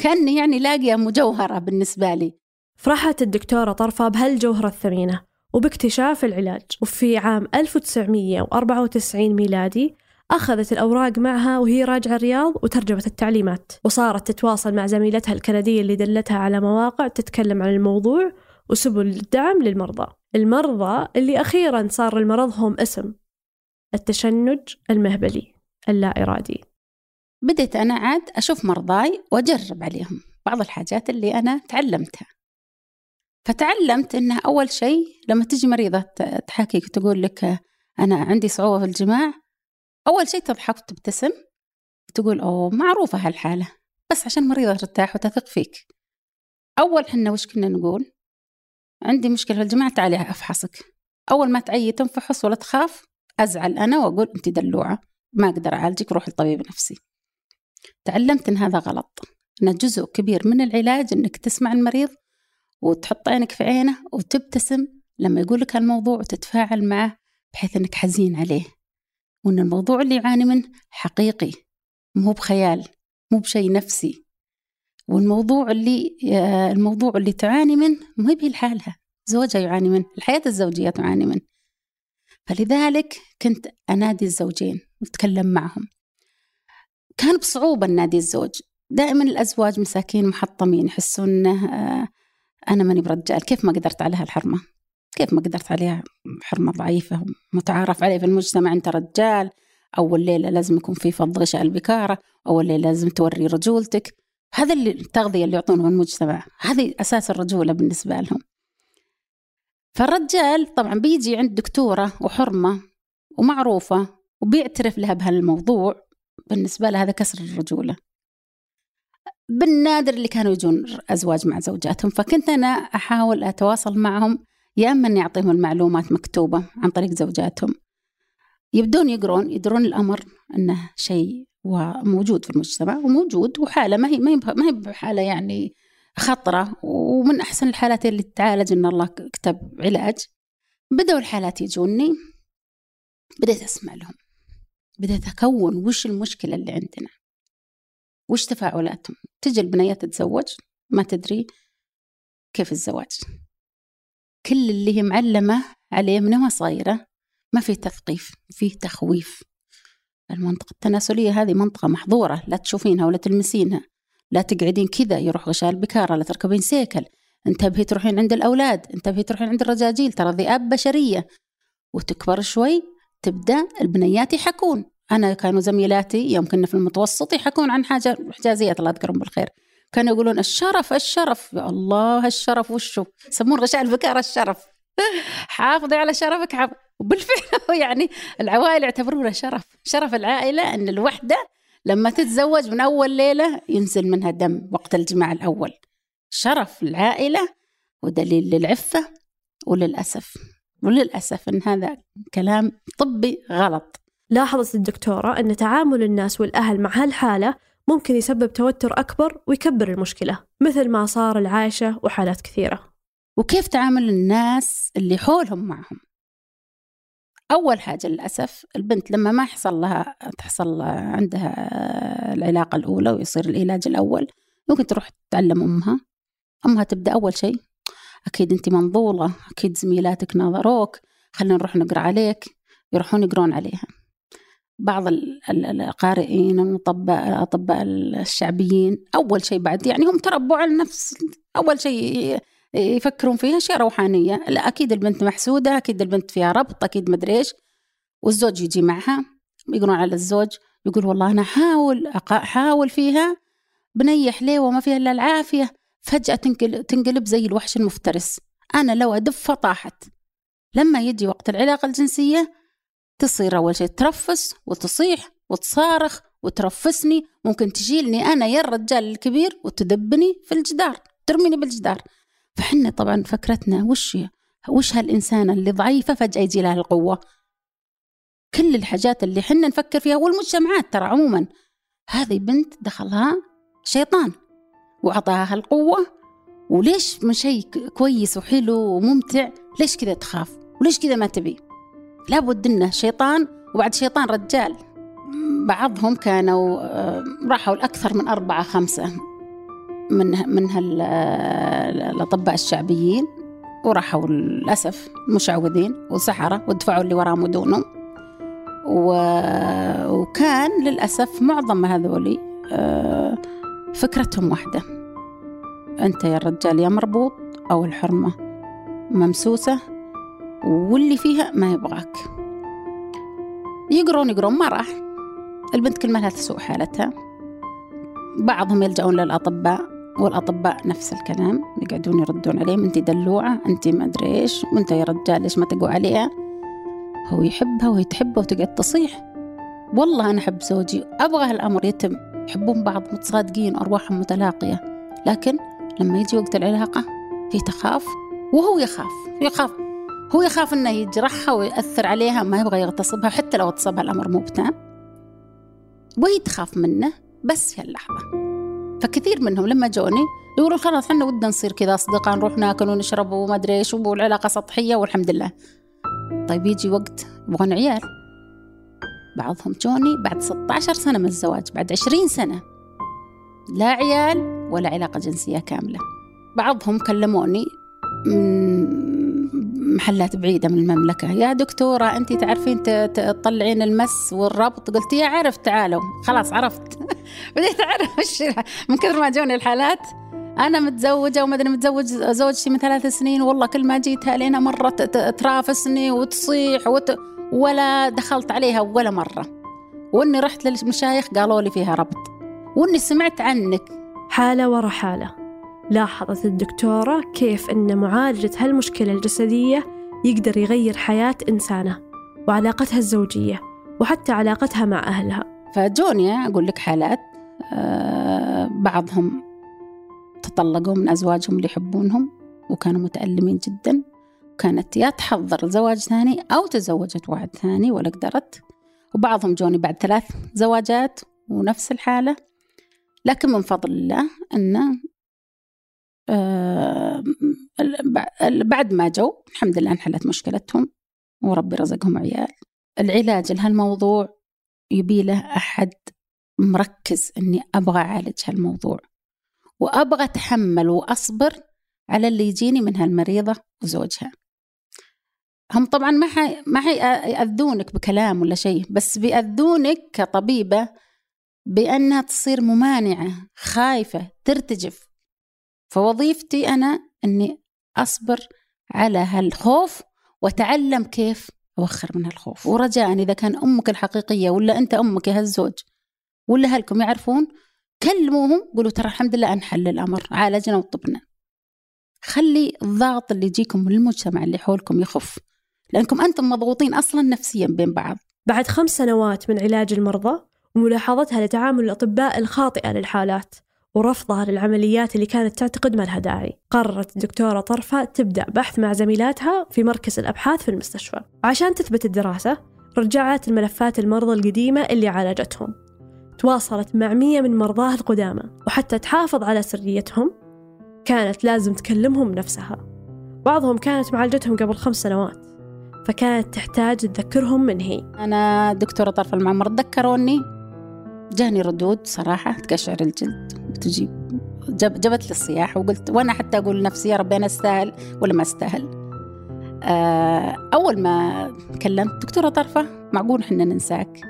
كأني يعني لاقية مجوهرة بالنسبة لي. فرحت الدكتورة طرفة بهالجوهرة الثمينة. وباكتشاف العلاج وفي عام 1994 ميلادي أخذت الأوراق معها وهي راجعة الرياض وترجمت التعليمات وصارت تتواصل مع زميلتها الكندية اللي دلتها على مواقع تتكلم عن الموضوع وسبل الدعم للمرضى. المرضى اللي أخيرا صار لمرضهم اسم التشنج المهبلي اللا إرادي بديت أنا عاد أشوف مرضاي وأجرب عليهم بعض الحاجات اللي أنا تعلمتها. فتعلمت أنه أول شيء لما تجي مريضة تحاكيك تقول لك أنا عندي صعوبة في الجماع أول شيء تضحك وتبتسم تقول أوه معروفة هالحالة بس عشان مريضة ترتاح وتثق فيك. أول حنا وش كنا نقول؟ عندي مشكلة في الجماعة تعالي أفحصك. أول ما تعي تنفحص ولا تخاف أزعل أنا وأقول أنت دلوعة ما أقدر أعالجك روح لطبيب نفسي. تعلمت أن هذا غلط. أن جزء كبير من العلاج أنك تسمع المريض وتحط عينك في عينه وتبتسم لما يقول لك الموضوع وتتفاعل معه بحيث أنك حزين عليه. وأن الموضوع اللي يعاني منه حقيقي مو بخيال مو بشيء نفسي. والموضوع اللي الموضوع اللي تعاني منه مو هي لحالها زوجها يعاني منه الحياة الزوجية تعاني منه. فلذلك كنت أنادي الزوجين وأتكلم معهم. كان بصعوبة نادي الزوج. دائما الأزواج مساكين محطمين يحسون أنه آه، أنا ماني برجال كيف ما قدرت عليها الحرمة كيف ما قدرت عليها حرمة ضعيفة متعارف عليه في المجتمع. أنت رجال أول ليلة لازم يكون في فض غشاء البكارة أول ليلة لازم توري رجولتك. هذا اللي التغذية اللي يعطونه المجتمع هذه أساس الرجولة بالنسبة لهم. فالرجال طبعا بيجي عند دكتورة وحرمة ومعروفة وبيعترف لها بهالموضوع بالنسبة له هذا كسر الرجولة. بالنادر اللي كانوا يجون أزواج مع زوجاتهم فكنت أنا أحاول أتواصل معهم يا إما أني أعطيهم المعلومات مكتوبة عن طريق زوجاتهم. يبدون يقرون يدرون الأمر أنه شيء وموجود في المجتمع وموجود وحالة ما هي ما هي بحالة يعني خطرة ومن أحسن الحالات اللي تتعالج إن الله كتب علاج. بدأوا الحالات يجوني بديت أسمع لهم. بديت أكون وش المشكلة اللي عندنا؟ وش تفاعلاتهم؟ تجي البنية تتزوج ما تدري كيف الزواج. كل اللي هي معلمة عليه من صغيرة ما في تثقيف في تخويف. المنطقة التناسلية هذه منطقة محظورة لا تشوفينها ولا تلمسينها. لا تقعدين كذا يروح غشاء البكارة لا تركبين سيكل. انتبهي تروحين عند الأولاد انتبهي تروحين عند الرجاجيل ترى ذئاب بشرية. وتكبر شوي تبدأ البنيات يحكون. أنا كانوا زميلاتي يوم كنا في المتوسط يحكون عن حاجة حجازيات الله يذكرهم بالخير. كانوا يقولون الشرف الشرف. يا الله الشرف وشو؟ يسمون غشاء البكارة الشرف. حافظي على شرفك حافظ. وبالفعل يعني العوائل يعتبرونه شرف. شرف العائلة أن الوحدة لما تتزوج من أول ليلة ينزل منها دم وقت الجماع الأول. شرف العائلة ودليل للعفة وللأسف. وللأسف أن هذا كلام طبي غلط. لاحظت الدكتورة أن تعامل الناس والأهل مع هالحالة ممكن يسبب توتر أكبر ويكبر المشكلة مثل ما صار العايشة وحالات كثيرة. وكيف تعامل الناس اللي حولهم معهم؟ أول حاجة للأسف البنت لما ما يحصل لها تحصل عندها العلاقة الأولى ويصير العلاج الأول ممكن تروح تتعلم أمها. أمها تبدأ أول شيء أكيد أنت منظولة أكيد زميلاتك ناظروك خلينا نروح نقرأ عليك. يروحون يقرون عليها. بعض القارئين الأطباء الأطباء الشعبيين أول شيء بعد يعني هم تربوا على نفس أول شيء يفكرون فيها أشياء روحانية. لا أكيد البنت محسودة أكيد البنت فيها ربط أكيد مدري إيش. والزوج يجي معها يقولون على الزوج يقول والله أنا حاول أحاول فيها بنية حليوة وما فيها إلا العافية. فجأة تنقلب زي الوحش المفترس. أنا لو أدفها طاحت. لما يجي وقت العلاقة الجنسية تصير أول شيء ترفس وتصيح وتصارخ وترفسني. ممكن تشيلني أنا يا الرجال الكبير وتدبني في الجدار ترميني بالجدار. فحنا طبعا فكرتنا وش وش هالإنسانة اللي ضعيفة فجأة يجي لها القوة؟ كل الحاجات اللي حنا نفكر فيها والمجتمعات ترى عموما. هذه بنت دخلها شيطان وأعطاها القوة. وليش من شيء كويس وحلو وممتع؟ ليش كذا تخاف؟ وليش كذا ما تبي؟ لابد إنه شيطان وبعد شيطان رجال. بعضهم كانوا آه، راحوا لأكثر من أربعة خمسة من من الأطباء الشعبيين وراحوا للأسف مشعوذين وسحرة ودفعوا اللي وراهم ودونهم. وكان للأسف معظم هذولي آه، فكرتهم واحدة. أنت يا الرجال يا مربوط أو الحرمة ممسوسة واللي فيها ما يبغاك. يقرون يقرون ما راح. البنت كل ما لها تسوء حالتها. بعضهم يلجؤون للأطباء والأطباء نفس الكلام يقعدون يردون عليهم أنت دلوعة أنت ما أدري إيش وأنت يا رجال ليش ما تقوى عليها؟ هو يحبها وهي تحبه وتقعد تصيح. والله أنا أحب زوجي أبغى هالأمر يتم. يحبون بعض متصادقين أرواحهم متلاقية. لكن لما يجي وقت العلاقة في تخاف وهو يخاف. يخاف. هو يخاف إنه يجرحها ويأثر عليها ما يبغى يغتصبها حتى لو اغتصبها الأمر مو بتام. وهي تخاف منه بس في اللحظة. فكثير منهم لما جوني يقولوا خلاص إحنا ودنا نصير كذا أصدقاء نروح ناكل ونشرب وما أدري إيش والعلاقة سطحية والحمد لله. طيب يجي وقت يبغون عيال. بعضهم جوني بعد 16 سنة من الزواج بعد 20 سنة. لا عيال ولا علاقة جنسية كاملة. بعضهم كلموني محلات بعيدة من المملكة. يا دكتورة أنت تعرفين تطلعين المس والربط؟ قلت يا عرفت تعالوا. خلاص عرفت. بديت أعرف من كثر ما جوني الحالات أنا متزوجة وما أدري متزوج زوجتي من ثلاث سنين والله كل ما جيتها لنا مرة ترافسني وتصيح وت... ولا دخلت عليها ولا مرة. وإني رحت للمشايخ قالوا لي فيها ربط. وإني سمعت عنك. حالة ورا حالة. لاحظت الدكتورة كيف أن معالجة هالمشكلة الجسدية يقدر يغير حياة إنسانة وعلاقتها الزوجية وحتى علاقتها مع أهلها. فجوني أقول لك حالات آه، بعضهم تطلقوا من أزواجهم اللي يحبونهم وكانوا متألمين جدا كانت يا تحضر زواج ثاني أو تزوجت واحد ثاني ولا قدرت وبعضهم جوني بعد ثلاث زواجات ونفس الحالة. لكن من فضل الله آه، بعد ما جو الحمد لله انحلت مشكلتهم وربي رزقهم عيال. العلاج لهالموضوع يبي له أحد مركز إني أبغى أعالج هالموضوع. وأبغى أتحمل وأصبر على اللي يجيني من هالمريضة وزوجها. هم طبعا ما حي ما حيأذونك بكلام ولا شيء بس بيأذونك كطبيبة بأنها تصير ممانعة خايفة ترتجف. فوظيفتي أنا أني أصبر على هالخوف وأتعلم كيف أوخر من هالخوف. ورجاء إذا كان أمك الحقيقية ولا أنت أمك يا هالزوج ولا أهلكم يعرفون كلموهم قولوا ترى الحمد لله أنحل الأمر عالجنا وطبنا خلي الضغط اللي يجيكم من المجتمع اللي حولكم يخف لأنكم أنتم مضغوطين أصلا نفسيا بين بعض. بعد خمس سنوات من علاج المرضى وملاحظتها لتعامل الأطباء الخاطئة للحالات ورفضها للعمليات اللي كانت تعتقد ما لها داعي. قررت الدكتورة طرفة تبدأ بحث مع زميلاتها في مركز الأبحاث في المستشفى. عشان تثبت الدراسة رجعت الملفات المرضى القديمة اللي عالجتهم. تواصلت مع مية من مرضاها القدامى وحتى تحافظ على سريتهم. كانت لازم تكلمهم نفسها. بعضهم كانت معالجتهم قبل خمس سنوات فكانت تحتاج تذكرهم من هي. أنا دكتورة طرف المعمر ذكروني جاني ردود صراحة تقشعر الجلد جب جبت لي الصياح وقلت وأنا حتى أقول لنفسي يا ربي أنا أستاهل ولا ما أستاهل؟ آه، أول ما كلمت دكتورة طرفة معقول حنا ننساك.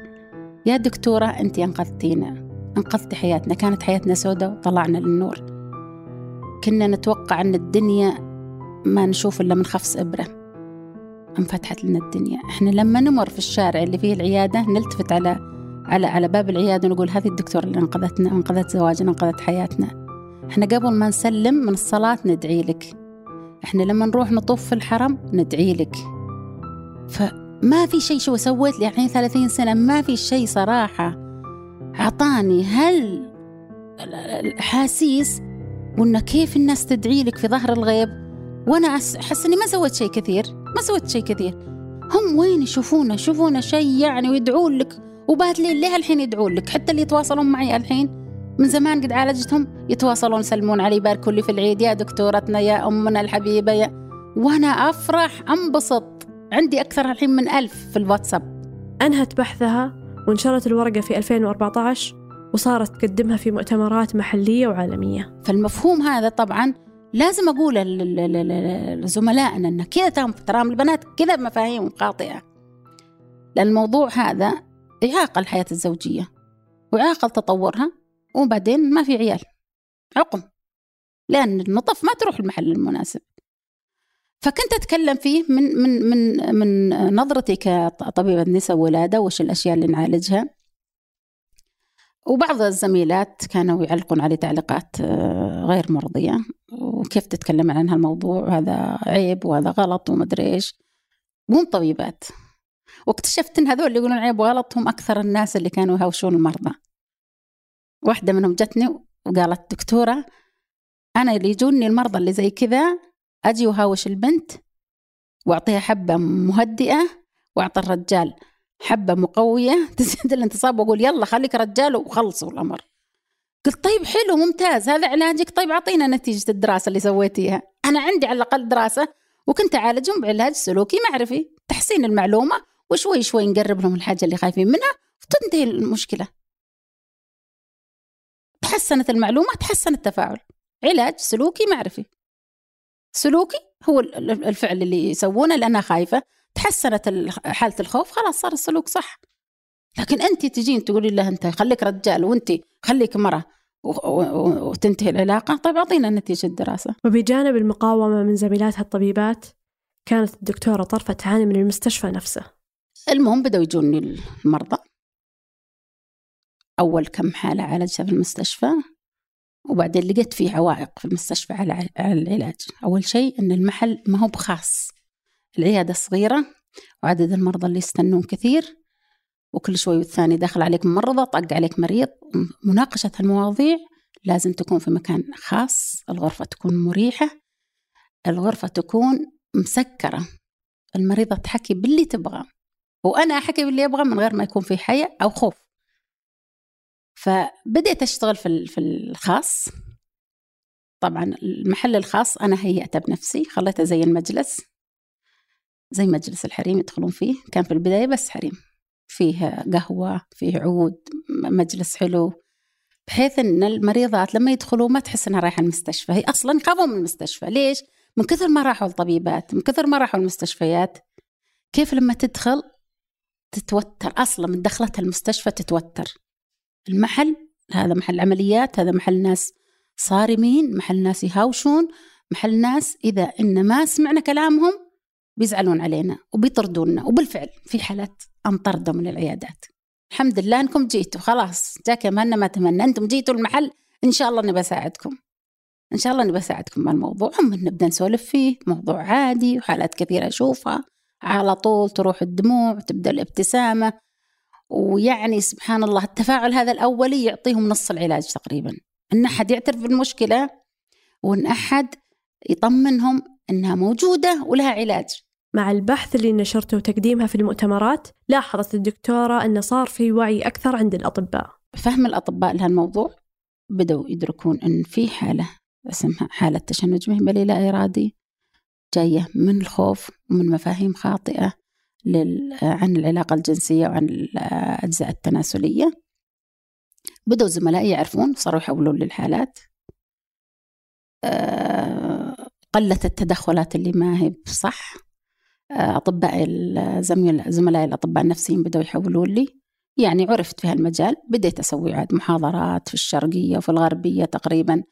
يا دكتورة أنت أنقذتينا أنقذتي حياتنا كانت حياتنا سوداء وطلعنا للنور. كنا نتوقع أن الدنيا ما نشوف إلا من خفص إبرة. أنفتحت لنا الدنيا. إحنا لما نمر في الشارع اللي فيه العيادة نلتفت على على على باب العيادة ونقول هذه الدكتورة اللي انقذتنا أنقذت زواجنا أنقذت حياتنا. إحنا قبل ما نسلم من الصلاة ندعي لك. إحنا لما نروح نطوف في الحرم ندعي لك. فما في شيء شو سويت لي الحين 30 سنة؟ ما في شيء صراحة. أعطاني هل الأحاسيس وإنه كيف الناس تدعي لك في ظهر الغيب؟ وأنا أحس إني ما سويت شيء كثير. ما سويت شيء كثير. هم وين يشوفونا؟ يشوفونا شيء يعني ويدعون لك وبات لي ليه الحين يدعون لك؟ حتى اللي يتواصلون معي الحين من زمان قد عالجتهم يتواصلون يسلمون علي يباركوا لي في العيد يا دكتورتنا يا أمنا الحبيبة يا وأنا أفرح أنبسط. عندي أكثر الحين من ألف في الواتساب. أنهت بحثها ونشرت الورقة في 2014 وصارت تقدمها في مؤتمرات محلية وعالمية. فالمفهوم هذا طبعا لازم أقوله لزملائنا أن كذا ترام البنات كذا مفاهيم خاطئة لأن الموضوع هذا يعاقل الحياة الزوجية ويعاقل تطورها وبعدين ما في عيال. عقم. لأن النطف ما تروح المحل المناسب. فكنت أتكلم فيه من من من من نظرتي كطبيبة نساء وولادة وش الأشياء اللي نعالجها. وبعض الزميلات كانوا يعلقون علي تعليقات غير مرضية. وكيف تتكلم عن هالموضوع؟ هذا عيب وهذا غلط ومدري إيش. مو طبيبات. واكتشفت إن هذول اللي يقولون عيب وغلط هم أكثر الناس اللي كانوا يهاوشون المرضى. واحدة منهم جتني وقالت دكتورة أنا اللي يجوني المرضى اللي زي كذا أجي وهاوش البنت وأعطيها حبة مهدئة وأعطي الرجال حبة مقوية تزيد الانتصاب وأقول يلا خليك رجال وخلصوا الأمر قلت طيب حلو ممتاز هذا علاجك طيب أعطينا نتيجة الدراسة اللي سويتيها أنا عندي على الأقل دراسة وكنت أعالجهم بعلاج سلوكي معرفي تحسين المعلومة وشوي شوي نقرب لهم الحاجة اللي خايفين منها وتنتهي المشكلة. تحسنت المعلومة تحسن التفاعل. علاج سلوكي معرفي. سلوكي هو الفعل اللي يسوونه لأنها خايفة. تحسنت حالة الخوف خلاص صار السلوك صح. لكن أنت تجين تقولي له أنت خليك رجال وأنت خليك مرة وتنتهي العلاقة طيب أعطينا نتيجة الدراسة. وبجانب المقاومة من زميلاتها الطبيبات كانت الدكتورة طرفة تعاني من المستشفى نفسه. المهم بدأوا يجوني المرضى. أول كم حالة عالجتها في المستشفى وبعدين لقيت في عوائق في المستشفى على العلاج. أول شيء أن المحل ما هو بخاص. العيادة صغيرة وعدد المرضى اللي يستنون كثير وكل شوي والثاني دخل عليك ممرضة طق عليك مريض. مناقشة المواضيع لازم تكون في مكان خاص الغرفة تكون مريحة. الغرفة تكون مسكرة. المريضة تحكي باللي تبغى. وأنا أحكي باللي أبغى من غير ما يكون في حياء أو خوف. فبدأت أشتغل في في الخاص. طبعا المحل الخاص أنا هيأته بنفسي خليته زي المجلس زي مجلس الحريم يدخلون فيه. كان في البداية بس حريم. فيه قهوة فيه عود مجلس حلو. بحيث إن المريضات لما يدخلوا ما تحس إنها رايحة المستشفى. هي أصلا يخافوا من المستشفى. ليش؟ من كثر ما راحوا الطبيبات من كثر ما راحوا المستشفيات. كيف لما تدخل تتوتر. أصلا من دخلتها المستشفى تتوتر. المحل هذا محل عمليات هذا محل ناس صارمين محل ناس يهاوشون محل ناس إذا إن ما سمعنا كلامهم بيزعلون علينا وبيطردونا. وبالفعل في حالات أنطردوا من العيادات. الحمد لله أنكم جيتوا. خلاص جاك يمنا ما تمنى. أنتم جيتوا المحل إن شاء الله نبى أساعدكم. إن شاء الله نبى أساعدكم مع الموضوع. هم نبدأ نسولف فيه موضوع عادي وحالات كثيرة أشوفها. على طول تروح الدموع تبدأ الابتسامة ويعني سبحان الله التفاعل هذا الأولي يعطيهم نص العلاج تقريبا. أن أحد يعترف بالمشكلة وأن أحد يطمنهم أنها موجودة ولها علاج. مع البحث اللي نشرته وتقديمها في المؤتمرات لاحظت الدكتورة أن صار في وعي أكثر عند الأطباء. فهم الأطباء لهالموضوع بدأوا يدركون أن في حالة اسمها حالة تشنج مهملي لا إرادي جاية من الخوف ومن مفاهيم خاطئة عن العلاقة الجنسية وعن الأجزاء التناسلية. بدأوا زملائي يعرفون صاروا يحولون للحالات. آه، قلت التدخلات اللي ما هي بصح. آه، أطباء زملائي الأطباء النفسيين بدأوا يحولون لي. يعني عرفت في هالمجال بديت أسوي عاد محاضرات في الشرقية وفي الغربية تقريبا.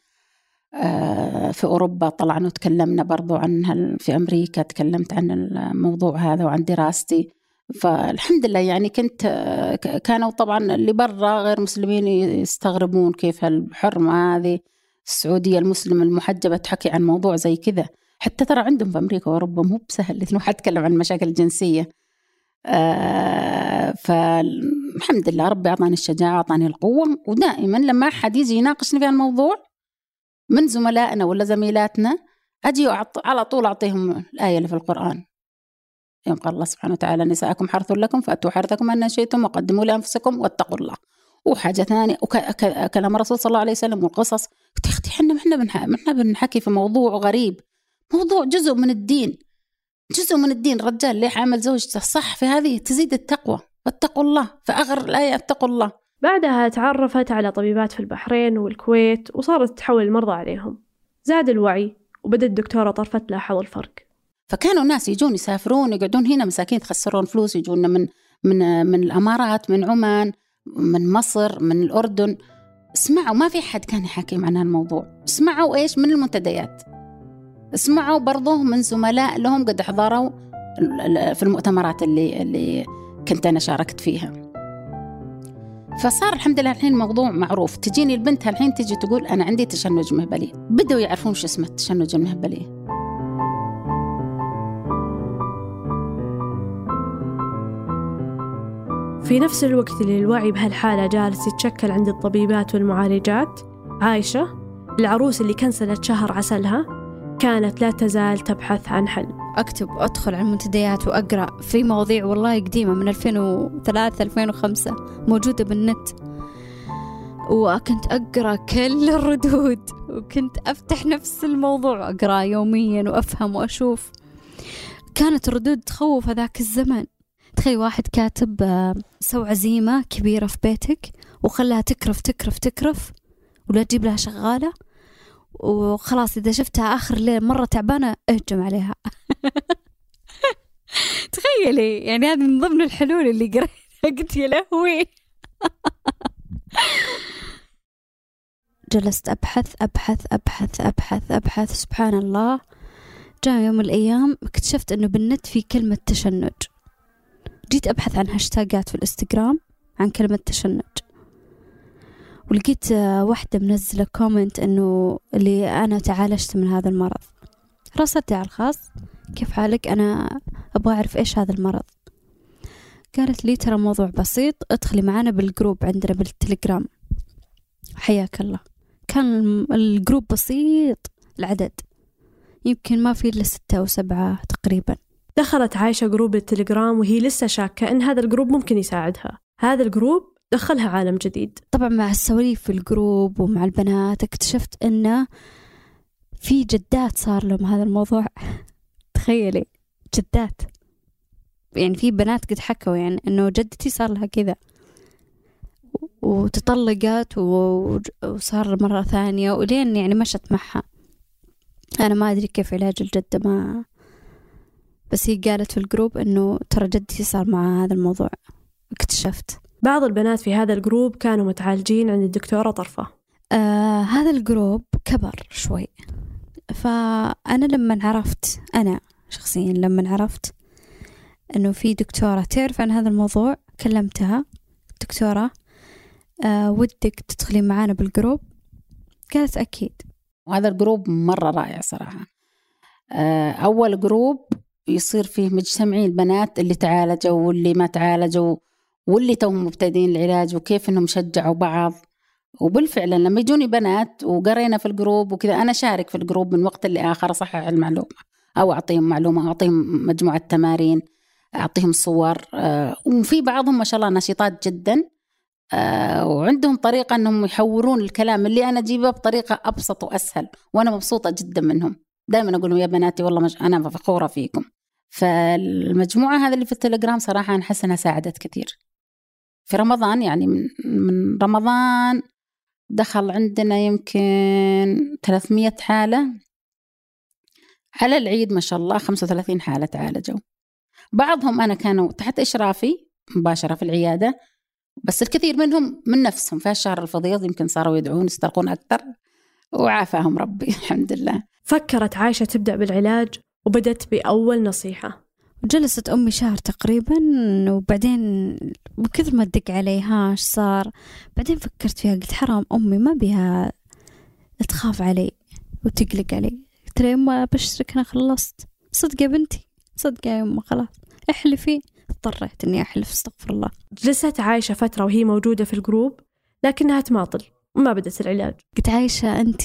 في أوروبا طلعنا وتكلمنا برضو عن في أمريكا تكلمت عن الموضوع هذا وعن دراستي. فالحمد لله يعني كنت كانوا طبعا اللي برا غير مسلمين يستغربون كيف الحرمة هذه. السعودية المسلمة المحجبة تحكي عن موضوع زي كذا. حتى ترى عندهم في أمريكا وأوروبا مو بسهل الواحد يتكلم عن المشاكل الجنسية آه فالحمد لله ربي أعطاني الشجاعة أعطاني القوة. ودائما لما أحد يجي يناقشني في الموضوع من زملائنا ولا زميلاتنا أجي على طول أعطيهم الآية اللي في القرآن. يوم قال الله سبحانه وتعالى نساءكم حرث لكم فأتوا حرثكم أن شئتم وقدموا لأنفسكم واتقوا الله. وحاجة ثانية وكلام الرسول صلى الله عليه وسلم والقصص. قلت يا أختي إحنا إحنا إحنا بنحكي في موضوع غريب. موضوع جزء من الدين. جزء من الدين. رجال ليه عامل زوجته صح في هذه؟ تزيد التقوى. واتقوا الله. فأغر الآية أتقوا الله. بعدها تعرفت على طبيبات في البحرين والكويت وصارت تحول المرضى عليهم. زاد الوعي وبدأت الدكتورة طرفة تلاحظ الفرق. فكانوا ناس يجون يسافرون يقعدون هنا مساكين يتخسرون فلوس يجون من من من الأمارات من عمان من مصر من الأردن. اسمعوا ما في حد كان يحكي عن هالموضوع اسمعوا إيش من المنتديات. اسمعوا برضو من زملاء لهم قد حضروا في المؤتمرات اللي اللي كنت أنا شاركت فيها. فصار الحمد لله الحين الموضوع معروف. تجيني البنت الحين تجي تقول أنا عندي تشنج مهبلي. بدوا يعرفون شو اسمه التشنج المهبلي. في نفس الوقت اللي الوعي بهالحالة جالس يتشكل عند الطبيبات والمعالجات عايشة العروس اللي كنسلت شهر عسلها كانت لا تزال تبحث عن حل. أكتب أدخل على المنتديات وأقرأ. في مواضيع والله قديمة من 2003 2005 موجودة بالنت. وكنت أقرأ كل الردود وكنت أفتح نفس الموضوع وأقرأ يوميا وأفهم وأشوف. كانت الردود تخوف هذاك الزمن. تخيل واحد كاتب آه، سوى عزيمة كبيرة في بيتك وخلاها تكرف تكرف تكرف ولا تجيب لها شغالة. وخلاص إذا شفتها آخر الليل مرة تعبانة أهجم عليها. تخيلي يعني هذه من ضمن الحلول اللي قريتها قلت يا لهوي. جلست أبحث أبحث أبحث أبحث أبحث سبحان الله. جاء يوم الأيام اكتشفت أنه بالنت في كلمة تشنج. جيت أبحث عن هاشتاجات في الإنستغرام عن كلمة تشنج. ولقيت آه، واحدة منزلة comment أنه اللي أنا تعالجت من هذا المرض. راسلتها على الخاص كيف حالك؟ أنا أبغى أعرف إيش هذا المرض. قالت لي ترى موضوع بسيط ادخلي معنا بال group عندنا بالتليجرام. حياك الله. كان ال group بسيط العدد. يمكن ما في إلا ستة أو سبعة تقريبا. دخلت عايشة group التليجرام وهي لسه شاكة إن هذا ال group ممكن يساعدها. هذا ال group دخلها عالم جديد. طبعا مع السواليف في ال group ومع البنات اكتشفت انه في جدات صار لهم هذا الموضوع. تخيلي جدات. يعني في بنات قد حكوا يعني إنه جدتي صار لها كذا. وتطلقت وصار مرة ثانية ولين يعني مشت معها. أنا ما أدري كيف علاج الجدة ما بس هي قالت في ال group إنه ترى جدتي صار معها هذا الموضوع. اكتشفت. بعض البنات في هذا ال group كانوا متعالجين عند الدكتورة طرفة. آه هذا ال group كبر شوي. فأنا لما عرفت أنا شخصيا لما عرفت أنه في دكتورة تعرف عن هذا الموضوع كلمتها دكتورة آه ودك تدخلين معانا بال group؟ قالت أكيد. وهذا ال group مرة رائع صراحة. آه، أول group يصير فيه مجتمعين البنات اللي تعالجوا واللي ما تعالجوا. واللي توهم مبتدئين العلاج وكيف إنهم شجعوا بعض. وبالفعل لما يجوني بنات وقرينا في ال group وكذا أنا شارك في ال group من وقت لآخر أصحح المعلومة أو أعطيهم معلومة أعطيهم مجموعة تمارين أعطيهم صور آه، وفي بعضهم ما شاء الله نشيطات جدا آه، وعندهم طريقة إنهم يحورون الكلام اللي أنا أجيبه بطريقة أبسط وأسهل وأنا مبسوطة جدا منهم. دائما أقول لهم يا بناتي والله مش أنا فخورة فيكم. فالمجموعة هذه اللي في التليجرام صراحة أنا احس انها ساعدت كثير. في رمضان يعني من من رمضان دخل عندنا يمكن 300 حالة. على العيد ما شاء الله 35 حالة تعالجوا بعضهم أنا كانوا تحت إشرافي مباشرة في العيادة بس الكثير منهم من نفسهم في الشهر الفضيض يمكن صاروا يدعون يسترقون أكثر وعافاهم ربي الحمد لله. فكرت عايشة تبدأ بالعلاج وبدت بأول نصيحة. جلست أمي شهر تقريبا وبعدين بكثر ما تدق علي ها إيش صار بعدين فكرت فيها قلت حرام أمي ما بيها تخاف علي وتقلق علي. قلت لها يما أبشرك أنا خلصت. صدق يا بنتي صدق يا يما خلاص. احلفي. اضطريت إني أحلف استغفر الله. جلست عايشة فترة وهي موجودة في ال group لكنها تماطل وما بدت العلاج. قلت عايشة أنت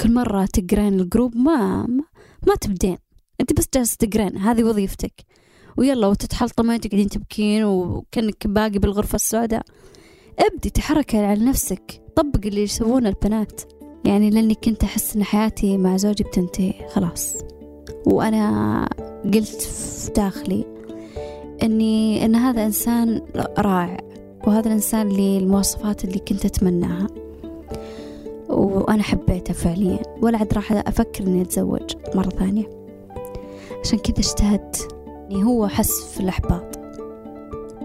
كل مرة تقرين ال group ما ما, ما تبدين. أنت بس جالسة تقرين هذه وظيفتك. ويلا وتتحلطمين تقعدين تبكين وكأنك باقي بالغرفة السوداء. ابدي تحركي على نفسك. طبق اللي يسوونه البنات. يعني لأني كنت أحس إن حياتي مع زوجي بتنتهي خلاص. وأنا قلت في داخلي إني إن هذا إنسان رائع وهذا الإنسان اللي المواصفات اللي كنت أتمناها. وأنا حبيته فعليا. ولا عاد راح أفكر إني أتزوج مرة ثانية. عشان كذا اجتهدت يعني هو حس في الإحباط.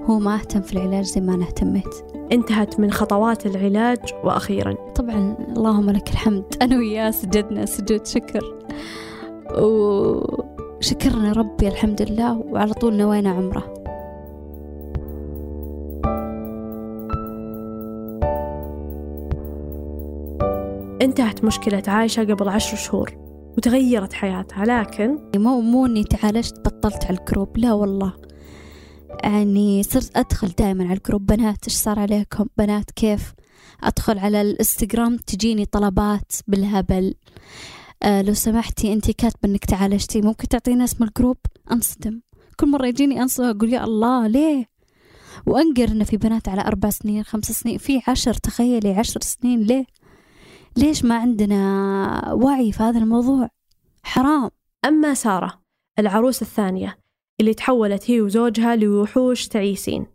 هو ما اهتم في العلاج زي ما أنا اهتميت. انتهت من خطوات العلاج وأخيرا. طبعا اللهم لك الحمد. أنا وياه سجدنا سجود شكر. وشكرنا ربي الحمد لله وعلى طول نوينا عمره. انتهت مشكلة عايشة قبل عشر شهور. وتغيرت حياتها لكن مو مو إني تعالجت بطلت على الجروب. لا والله. يعني صرت أدخل دائما على ال group. بنات إيش صار عليكم؟ بنات كيف؟ أدخل على الإنستغرام تجيني طلبات بالهبل. آه لو سمحتي انت كاتبة إنك تعالجتي. ممكن تعطينا اسم ال group؟ أنصدم. كل مرة يجيني أنصدم أقول يا الله ليه؟ وانقر انه في بنات على أربع سنين خمس سنين في عشر تخيلي عشر سنين ليه؟ ليش ما عندنا وعي في هذا الموضوع؟ حرام. أما سارة العروس الثانية اللي تحولت هي وزوجها لوحوش تعيسين.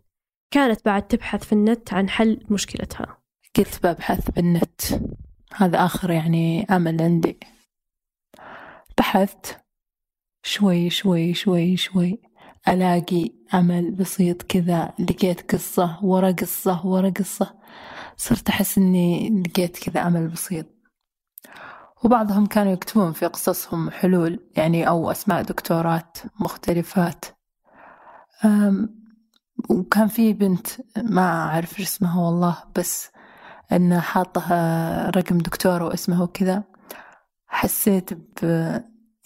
كانت بعد تبحث في النت عن حل مشكلتها. قلت ببحث بالنت. هذا آخر يعني أمل عندي. بحثت. شوي شوي شوي شوي. ألاقي عمل بسيط كذا. لقيت قصة ورا قصة ورا قصة. صرت أحس إني لقيت كذا عمل بسيط. وبعضهم كانوا يكتبون في قصصهم حلول يعني أو أسماء دكتورات مختلفات. وكان في بنت ما أعرف اسمها والله بس إنها حاطة رقم دكتورة واسمها وكذا. حسيت ب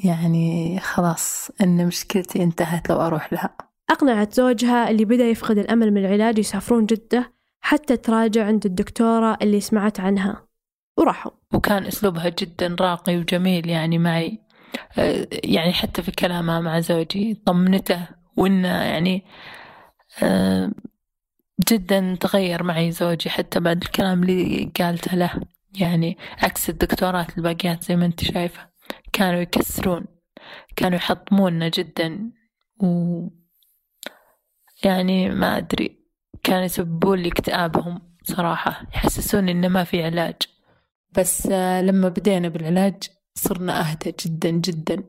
يعني خلاص إن مشكلتي انتهت لو أروح لها. أقنعت زوجها اللي بدأ يفقد الأمل من العلاج يسافرون جدة. حتى تراجع عند الدكتورة اللي سمعت عنها. وراحوا وكان أسلوبها جدا راقي وجميل يعني معي. آه، يعني حتى في كلامها مع زوجي طمنته وإنه يعني آه، جدا تغير معي زوجي حتى بعد الكلام اللي قالته له. يعني عكس الدكتورات الباقيات زي ما أنت شايفة. كانوا يكسرون كانوا يحطموننا جدا. و يعني ما أدري. كانوا يسببون لي اكتئابهم صراحة يحسسوني إنه ما في علاج. بس آه، لما بدينا بالعلاج صرنا أهدى جدا جدا.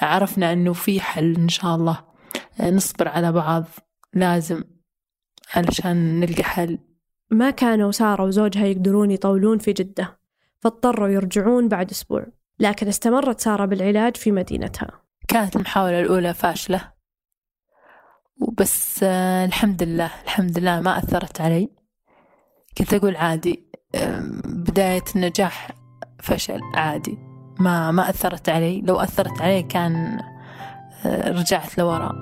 عرفنا إنه في حل إن شاء الله. آه، نصبر على بعض لازم علشان نلقى حل. ما كانوا سارة وزوجها يقدرون يطولون في جدة فاضطروا يرجعون بعد أسبوع. لكن استمرت سارة بالعلاج في مدينتها. كانت المحاولة الأولى فاشلة. وبس آه، الحمد لله الحمد لله ما أثرت علي. كنت أقول عادي بداية النجاح فشل عادي. ما ما أثرت علي. لو أثرت علي كان آه، رجعت لورا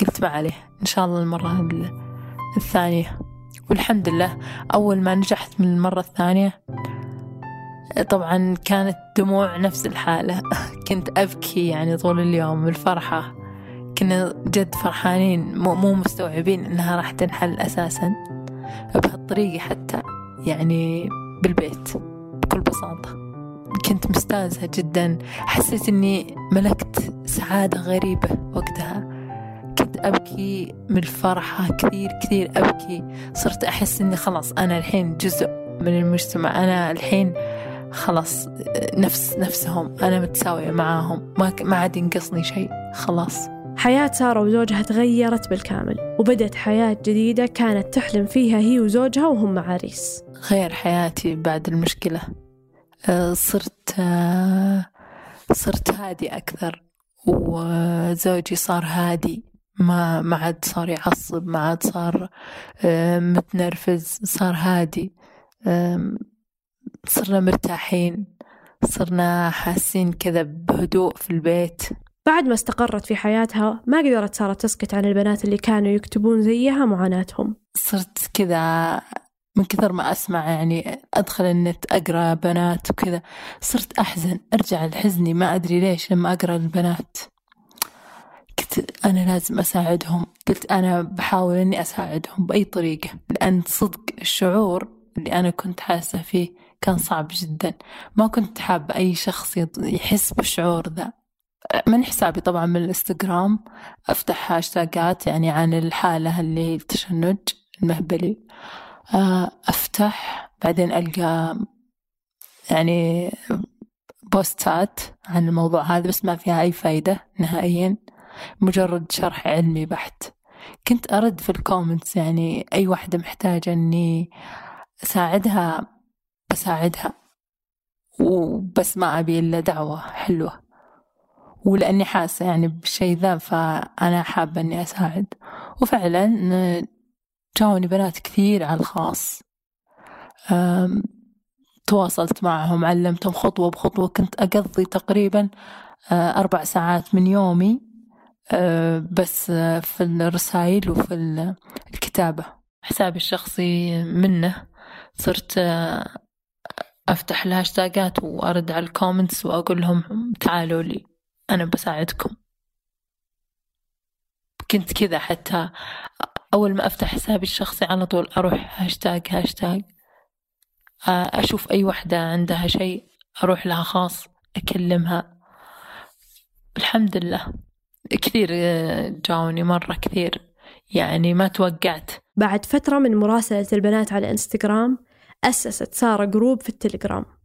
قلت ما عليه. إن شاء الله المرة ال- الثانية. والحمد لله أول ما نجحت من المرة الثانية آه، طبعا كانت دموع نفس الحالة. كنت أبكي يعني طول اليوم الفرحة كنا جد فرحانين مو, مو مستوعبين إنها راح تنحل أساسا. بهالطريقة حتى يعني بالبيت بكل بساطة. كنت مستانسة جدا. حسيت إني ملكت سعادة غريبة وقتها. كنت أبكي من الفرحة كثير كثير أبكي. صرت أحس إني خلاص أنا الحين جزء من المجتمع. أنا الحين خلاص نفس نفسهم. أنا متساوية معاهم. ما ما عاد ينقصني شيء. خلاص. حياة سارة وزوجها تغيرت بالكامل وبدت حياة جديدة كانت تحلم فيها هي وزوجها وهم عريس غير حياتي بعد المشكلة. آه، صرت آه، صرت هادي أكثر وزوجي صار هادي. ما ما عاد صار يعصب ما عاد صار آه، متنرفز صار هادي. صرنا مرتاحين صرنا حاسين كذا بهدوء في البيت. بعد ما استقرت في حياتها ما قدرت سارة تسكت عن البنات اللي كانوا يكتبون زيها معاناتهم. صرت كذا من كثر ما أسمع يعني أدخل النت أقرأ بنات وكذا صرت أحزن. أرجع لحزني ما أدري ليش لما أقرأ البنات. قلت أنا لازم أساعدهم. قلت أنا بحاول إني أساعدهم بأي طريقة. لأن صدق الشعور اللي أنا كنت حاسة فيه كان صعب جدا. ما كنت حابة أي شخص يحس بالشعور ذا. من حسابي طبعا من الإنستغرام أفتح هاشتاجات يعني عن الحالة اللي التشنج المهبلي آه، أفتح بعدين ألقى يعني post ات عن الموضوع هذا بس ما فيها أي فايدة نهائيا مجرد شرح علمي بحت. كنت أرد في ال comments يعني أي واحدة محتاجة أني أساعدها بساعدها وبس ما أبي إلا دعوة حلوة. ولأني حاسة يعني بالشيء ذا فأنا حابة إني أساعد. وفعلا جاوني بنات كثير على الخاص. تواصلت معهم علمتهم خطوة بخطوة. كنت أقضي تقريبا أربع ساعات من يومي بس في الرسائل وفي ال- الكتابة. حسابي الشخصي منه. صرت أفتح الهاشتاجات وأرد على ال comments وأقول لهم تعالوا لي. أنا بساعدكم. كنت كذا حتى أول ما أفتح حسابي الشخصي على طول أروح hashtag hashtag. أشوف أي وحدة عندها شيء أروح لها خاص أكلمها. الحمد لله. كثير جاوني مرة كثير. يعني ما توقعت. بعد فترة من مراسلة البنات على إنستغرام أسست سارة group في التليجرام.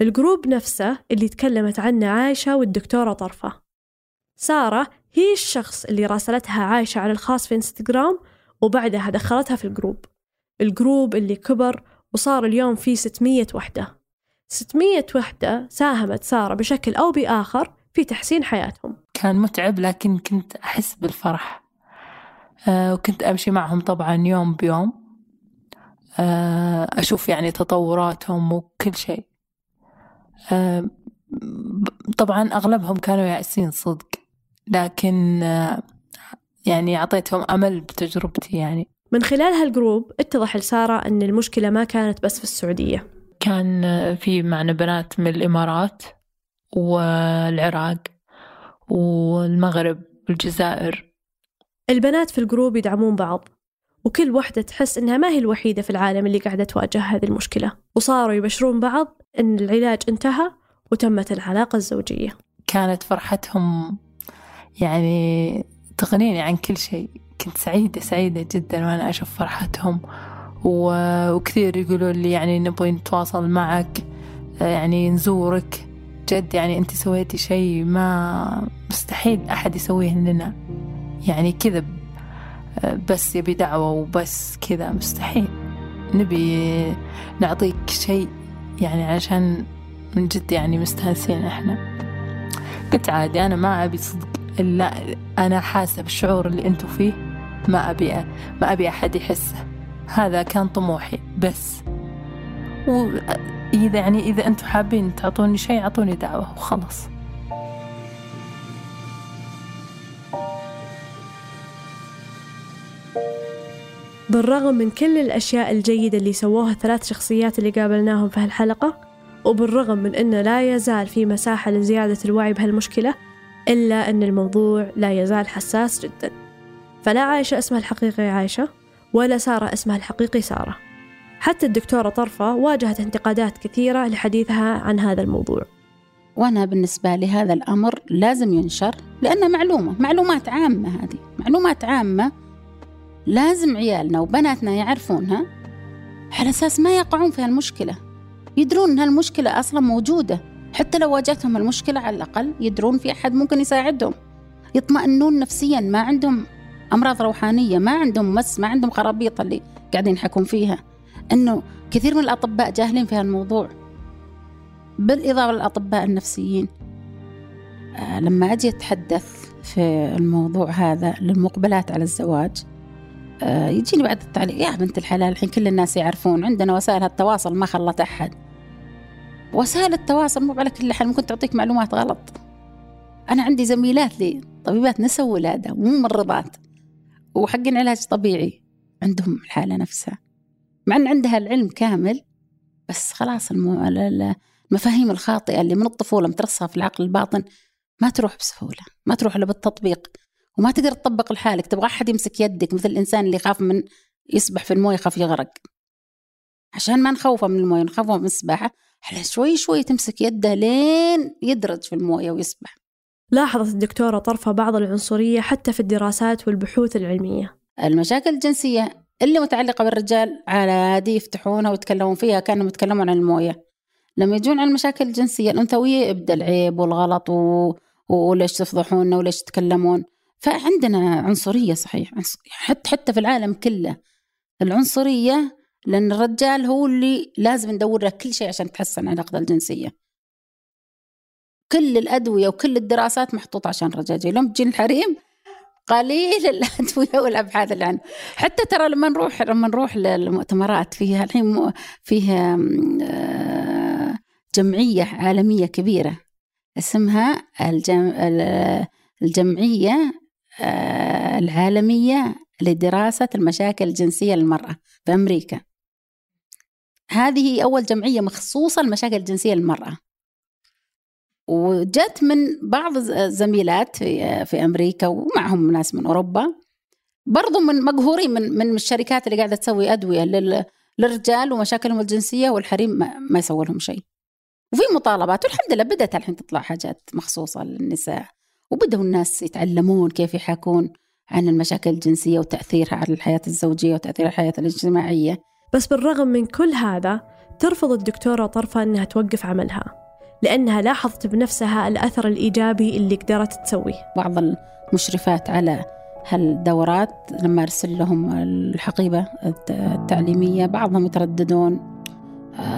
ال group نفسه اللي تكلمت عنه عايشة والدكتورة طرفة. سارة هي الشخص اللي راسلتها عايشة على الخاص في انستغرام وبعدها دخلتها في ال group. ال group اللي كبر وصار اليوم فيه 600 وحدة. 600 وحدة ساهمت سارة بشكل أو بآخر في تحسين حياتهم. كان متعب لكن كنت أحس بالفرح. أه وكنت أمشي معهم طبعا يوم بيوم. أه أشوف يعني تطوراتهم وكل شيء. طبعا أغلبهم كانوا يائسين صدق لكن أه يعني أعطيتهم أمل بتجربتي يعني. من خلال هالجروب اتضح لسارة أن المشكلة ما كانت بس في السعودية. كان في معنا بنات من الإمارات والعراق والمغرب والجزائر. البنات في الجروب يدعمون بعض وكل واحدة تحس إنها ما هي الوحيدة في العالم اللي قاعدة تواجه هذه المشكلة وصاروا يبشرون بعض إن العلاج انتهى وتمت العلاقة الزوجية. كانت فرحتهم يعني تغنيني عن كل شيء. كنت سعيدة سعيدة جدا وأنا أشوف فرحتهم. وكثير يقولوا لي يعني نبغي نتواصل معك يعني نزورك. جد يعني أنت سويتي شيء ما مستحيل أحد يسويه لنا. يعني كذا بس يبي دعوة وبس كذا مستحيل. نبي نعطيك شيء يعني عشان من جد يعني مستانسين إحنا. قلت عادي أنا ما أبي صدق إلا أنا حاسة بالشعور اللي أنتوا فيه. ما أبي ما أبي أحد يحسه. هذا كان طموحي بس. وإذا يعني إذا أنتم حابين تعطوني شيء أعطوني دعوة وخلاص. بالرغم من كل الأشياء الجيدة اللي سووها الثلاث شخصيات اللي قابلناهم في هالحلقة وبالرغم من أنه لا يزال في مساحة لزيادة الوعي بهالمشكلة إلا أن الموضوع لا يزال حساس جدا. فلا عايشة اسمها الحقيقي عايشة ولا سارة اسمها الحقيقي سارة. حتى الدكتورة طرفة واجهت انتقادات كثيرة لحديثها عن هذا الموضوع. وأنا بالنسبة لي هذا الأمر لازم ينشر لأنه معلومة معلومات عامة هذه معلومات عامة لازم عيالنا وبناتنا يعرفونها على أساس ما يقعون في هالمشكلة. يدرون أن هالمشكلة أصلا موجودة. حتى لو واجهتهم المشكلة على الأقل يدرون في أحد ممكن يساعدهم. يطمئنون نفسيا ما عندهم أمراض روحانية ما عندهم مس ما عندهم خرابيط اللي قاعدين يحكون فيها. أنه كثير من الأطباء جاهلين في هالموضوع. بالإضافة للأطباء النفسيين. آه لما أجي أتحدث في الموضوع هذا للمقبلات على الزواج يجيني بعد التعليق. يا بنت الحلال الحين كل الناس يعرفون. عندنا وسائل التواصل ما خلت أحد. وسائل التواصل مو على كل حال ممكن تعطيك معلومات غلط. أنا عندي زميلات لي طبيبات نساء ولادة وممرضات وحقين علاج طبيعي عندهم الحالة نفسها. مع أن عندها العلم كامل بس خلاص المفاهيم الخاطئة اللي من الطفولة مترسخة في العقل الباطن ما تروح بسهولة. ما تروح إلا بالتطبيق. وما تقدر تطبق لحالك. تبغى أحد يمسك يدك مثل الإنسان اللي يخاف من يسبح في الموية يخاف يغرق. عشان ما نخوفه من الموية نخوفه من السباحة على شوي شوي تمسك يده لين يدرج في الموية ويسبح. لاحظت الدكتورة طرفة بعض العنصرية حتى في الدراسات والبحوث العلمية. المشاكل الجنسية اللي متعلقة بالرجال عادي يفتحونها ويتكلمون فيها كانوا يتكلمون عن الموية. لما يجون على المشاكل الجنسية الأنثوية يبدأ العيب والغلط و... وليش تفضحونا وليش تتكلمون. فعندنا عنصرية صحيح. حتى حتى في العالم كله. العنصرية لأن الرجال هو اللي لازم ندور له كل شيء عشان تحسن علاقته الجنسية. كل الأدوية وكل الدراسات محطوطة عشان الرجال لما تجي الحريم قليل الأدوية والأبحاث اللي عنه حتى ترى لما نروح لما نروح للمؤتمرات فيها الحين فيها جمعية عالمية كبيرة. اسمها الجم... الجمعية العالمية لدراسة المشاكل الجنسية للمرأة في أمريكا. هذه أول جمعية مخصوصة للمشاكل الجنسية للمرأة. وجت من بعض الزميلات في, في أمريكا ومعهم ناس من أوروبا. برضو من مقهورين من من الشركات اللي قاعدة تسوي أدوية لل للرجال ومشاكلهم الجنسية والحريم ما, ما يسوي لهم شيء. وفي مطالبات والحمد لله بدأت الحين تطلع حاجات مخصوصة للنساء. وبدأوا الناس يتعلمون كيف يحاكون عن المشاكل الجنسية وتأثيرها على الحياة الزوجية وتأثير الحياة الاجتماعية. بس بالرغم من كل هذا ترفض الدكتورة طرفة أنها توقف عملها لأنها لاحظت بنفسها الأثر الإيجابي اللي قدرت تسويه. بعض المشرفات على هالدورات لما أرسل لهم الحقيبة التعليمية بعضهم يترددون.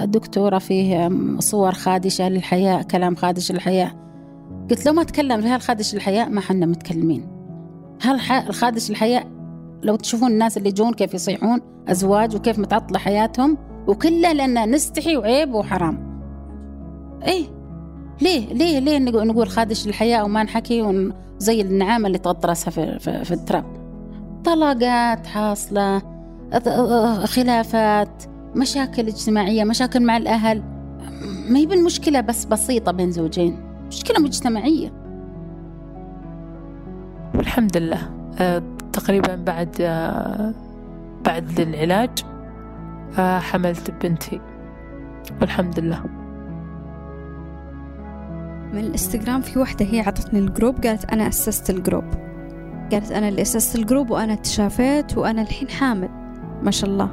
دكتورة فيه صور خادشة للحياة كلام خادش للحياة. قلت لو ما تكلم في هالخادش للحياة ما حنا متكلمين. هل الخادش للحياة لو تشوفون الناس اللي يجون كيف يصيحون أزواج وكيف متعطلة حياتهم وكله لأن نستحي وعيب وحرام. إيه ليه ليه ليه نقول خادش للحياة وما نحكي زي النعامة اللي تغطي رأسها في, في, في التراب؟ طلقات حاصلة خلافات مشاكل اجتماعية مشاكل مع الأهل. ما هي بالمشكلة بس بسيطة بين زوجين. مشكلة مجتمعية. والحمد لله. أه تقريبا بعد أه بعد العلاج أه حملت بنتي. والحمد لله. من الإنستغرام في واحدة هي عطتني ال group قالت أنا أسست ال group. قالت أنا اللي أسست ال group وأنا تشافيت وأنا الحين حامل. ما شاء الله.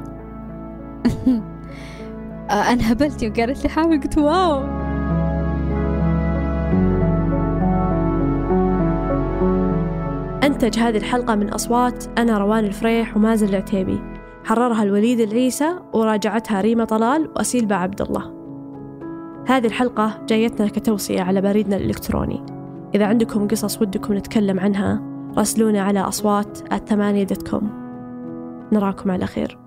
أنا هبلت وقالت لي حامل قلت wow. أنتج هذه الحلقة من أصوات أنا روان الفريح ومازن العتيبي. حررها الوليد العيسى وراجعتها ريما طلال وأسيل عبد الله. هذه الحلقة جايتنا كتوصية على بريدنا الإلكتروني. إذا عندكم قصص ودكم نتكلم عنها راسلونا على أصوات الثمانية نراكم على خير.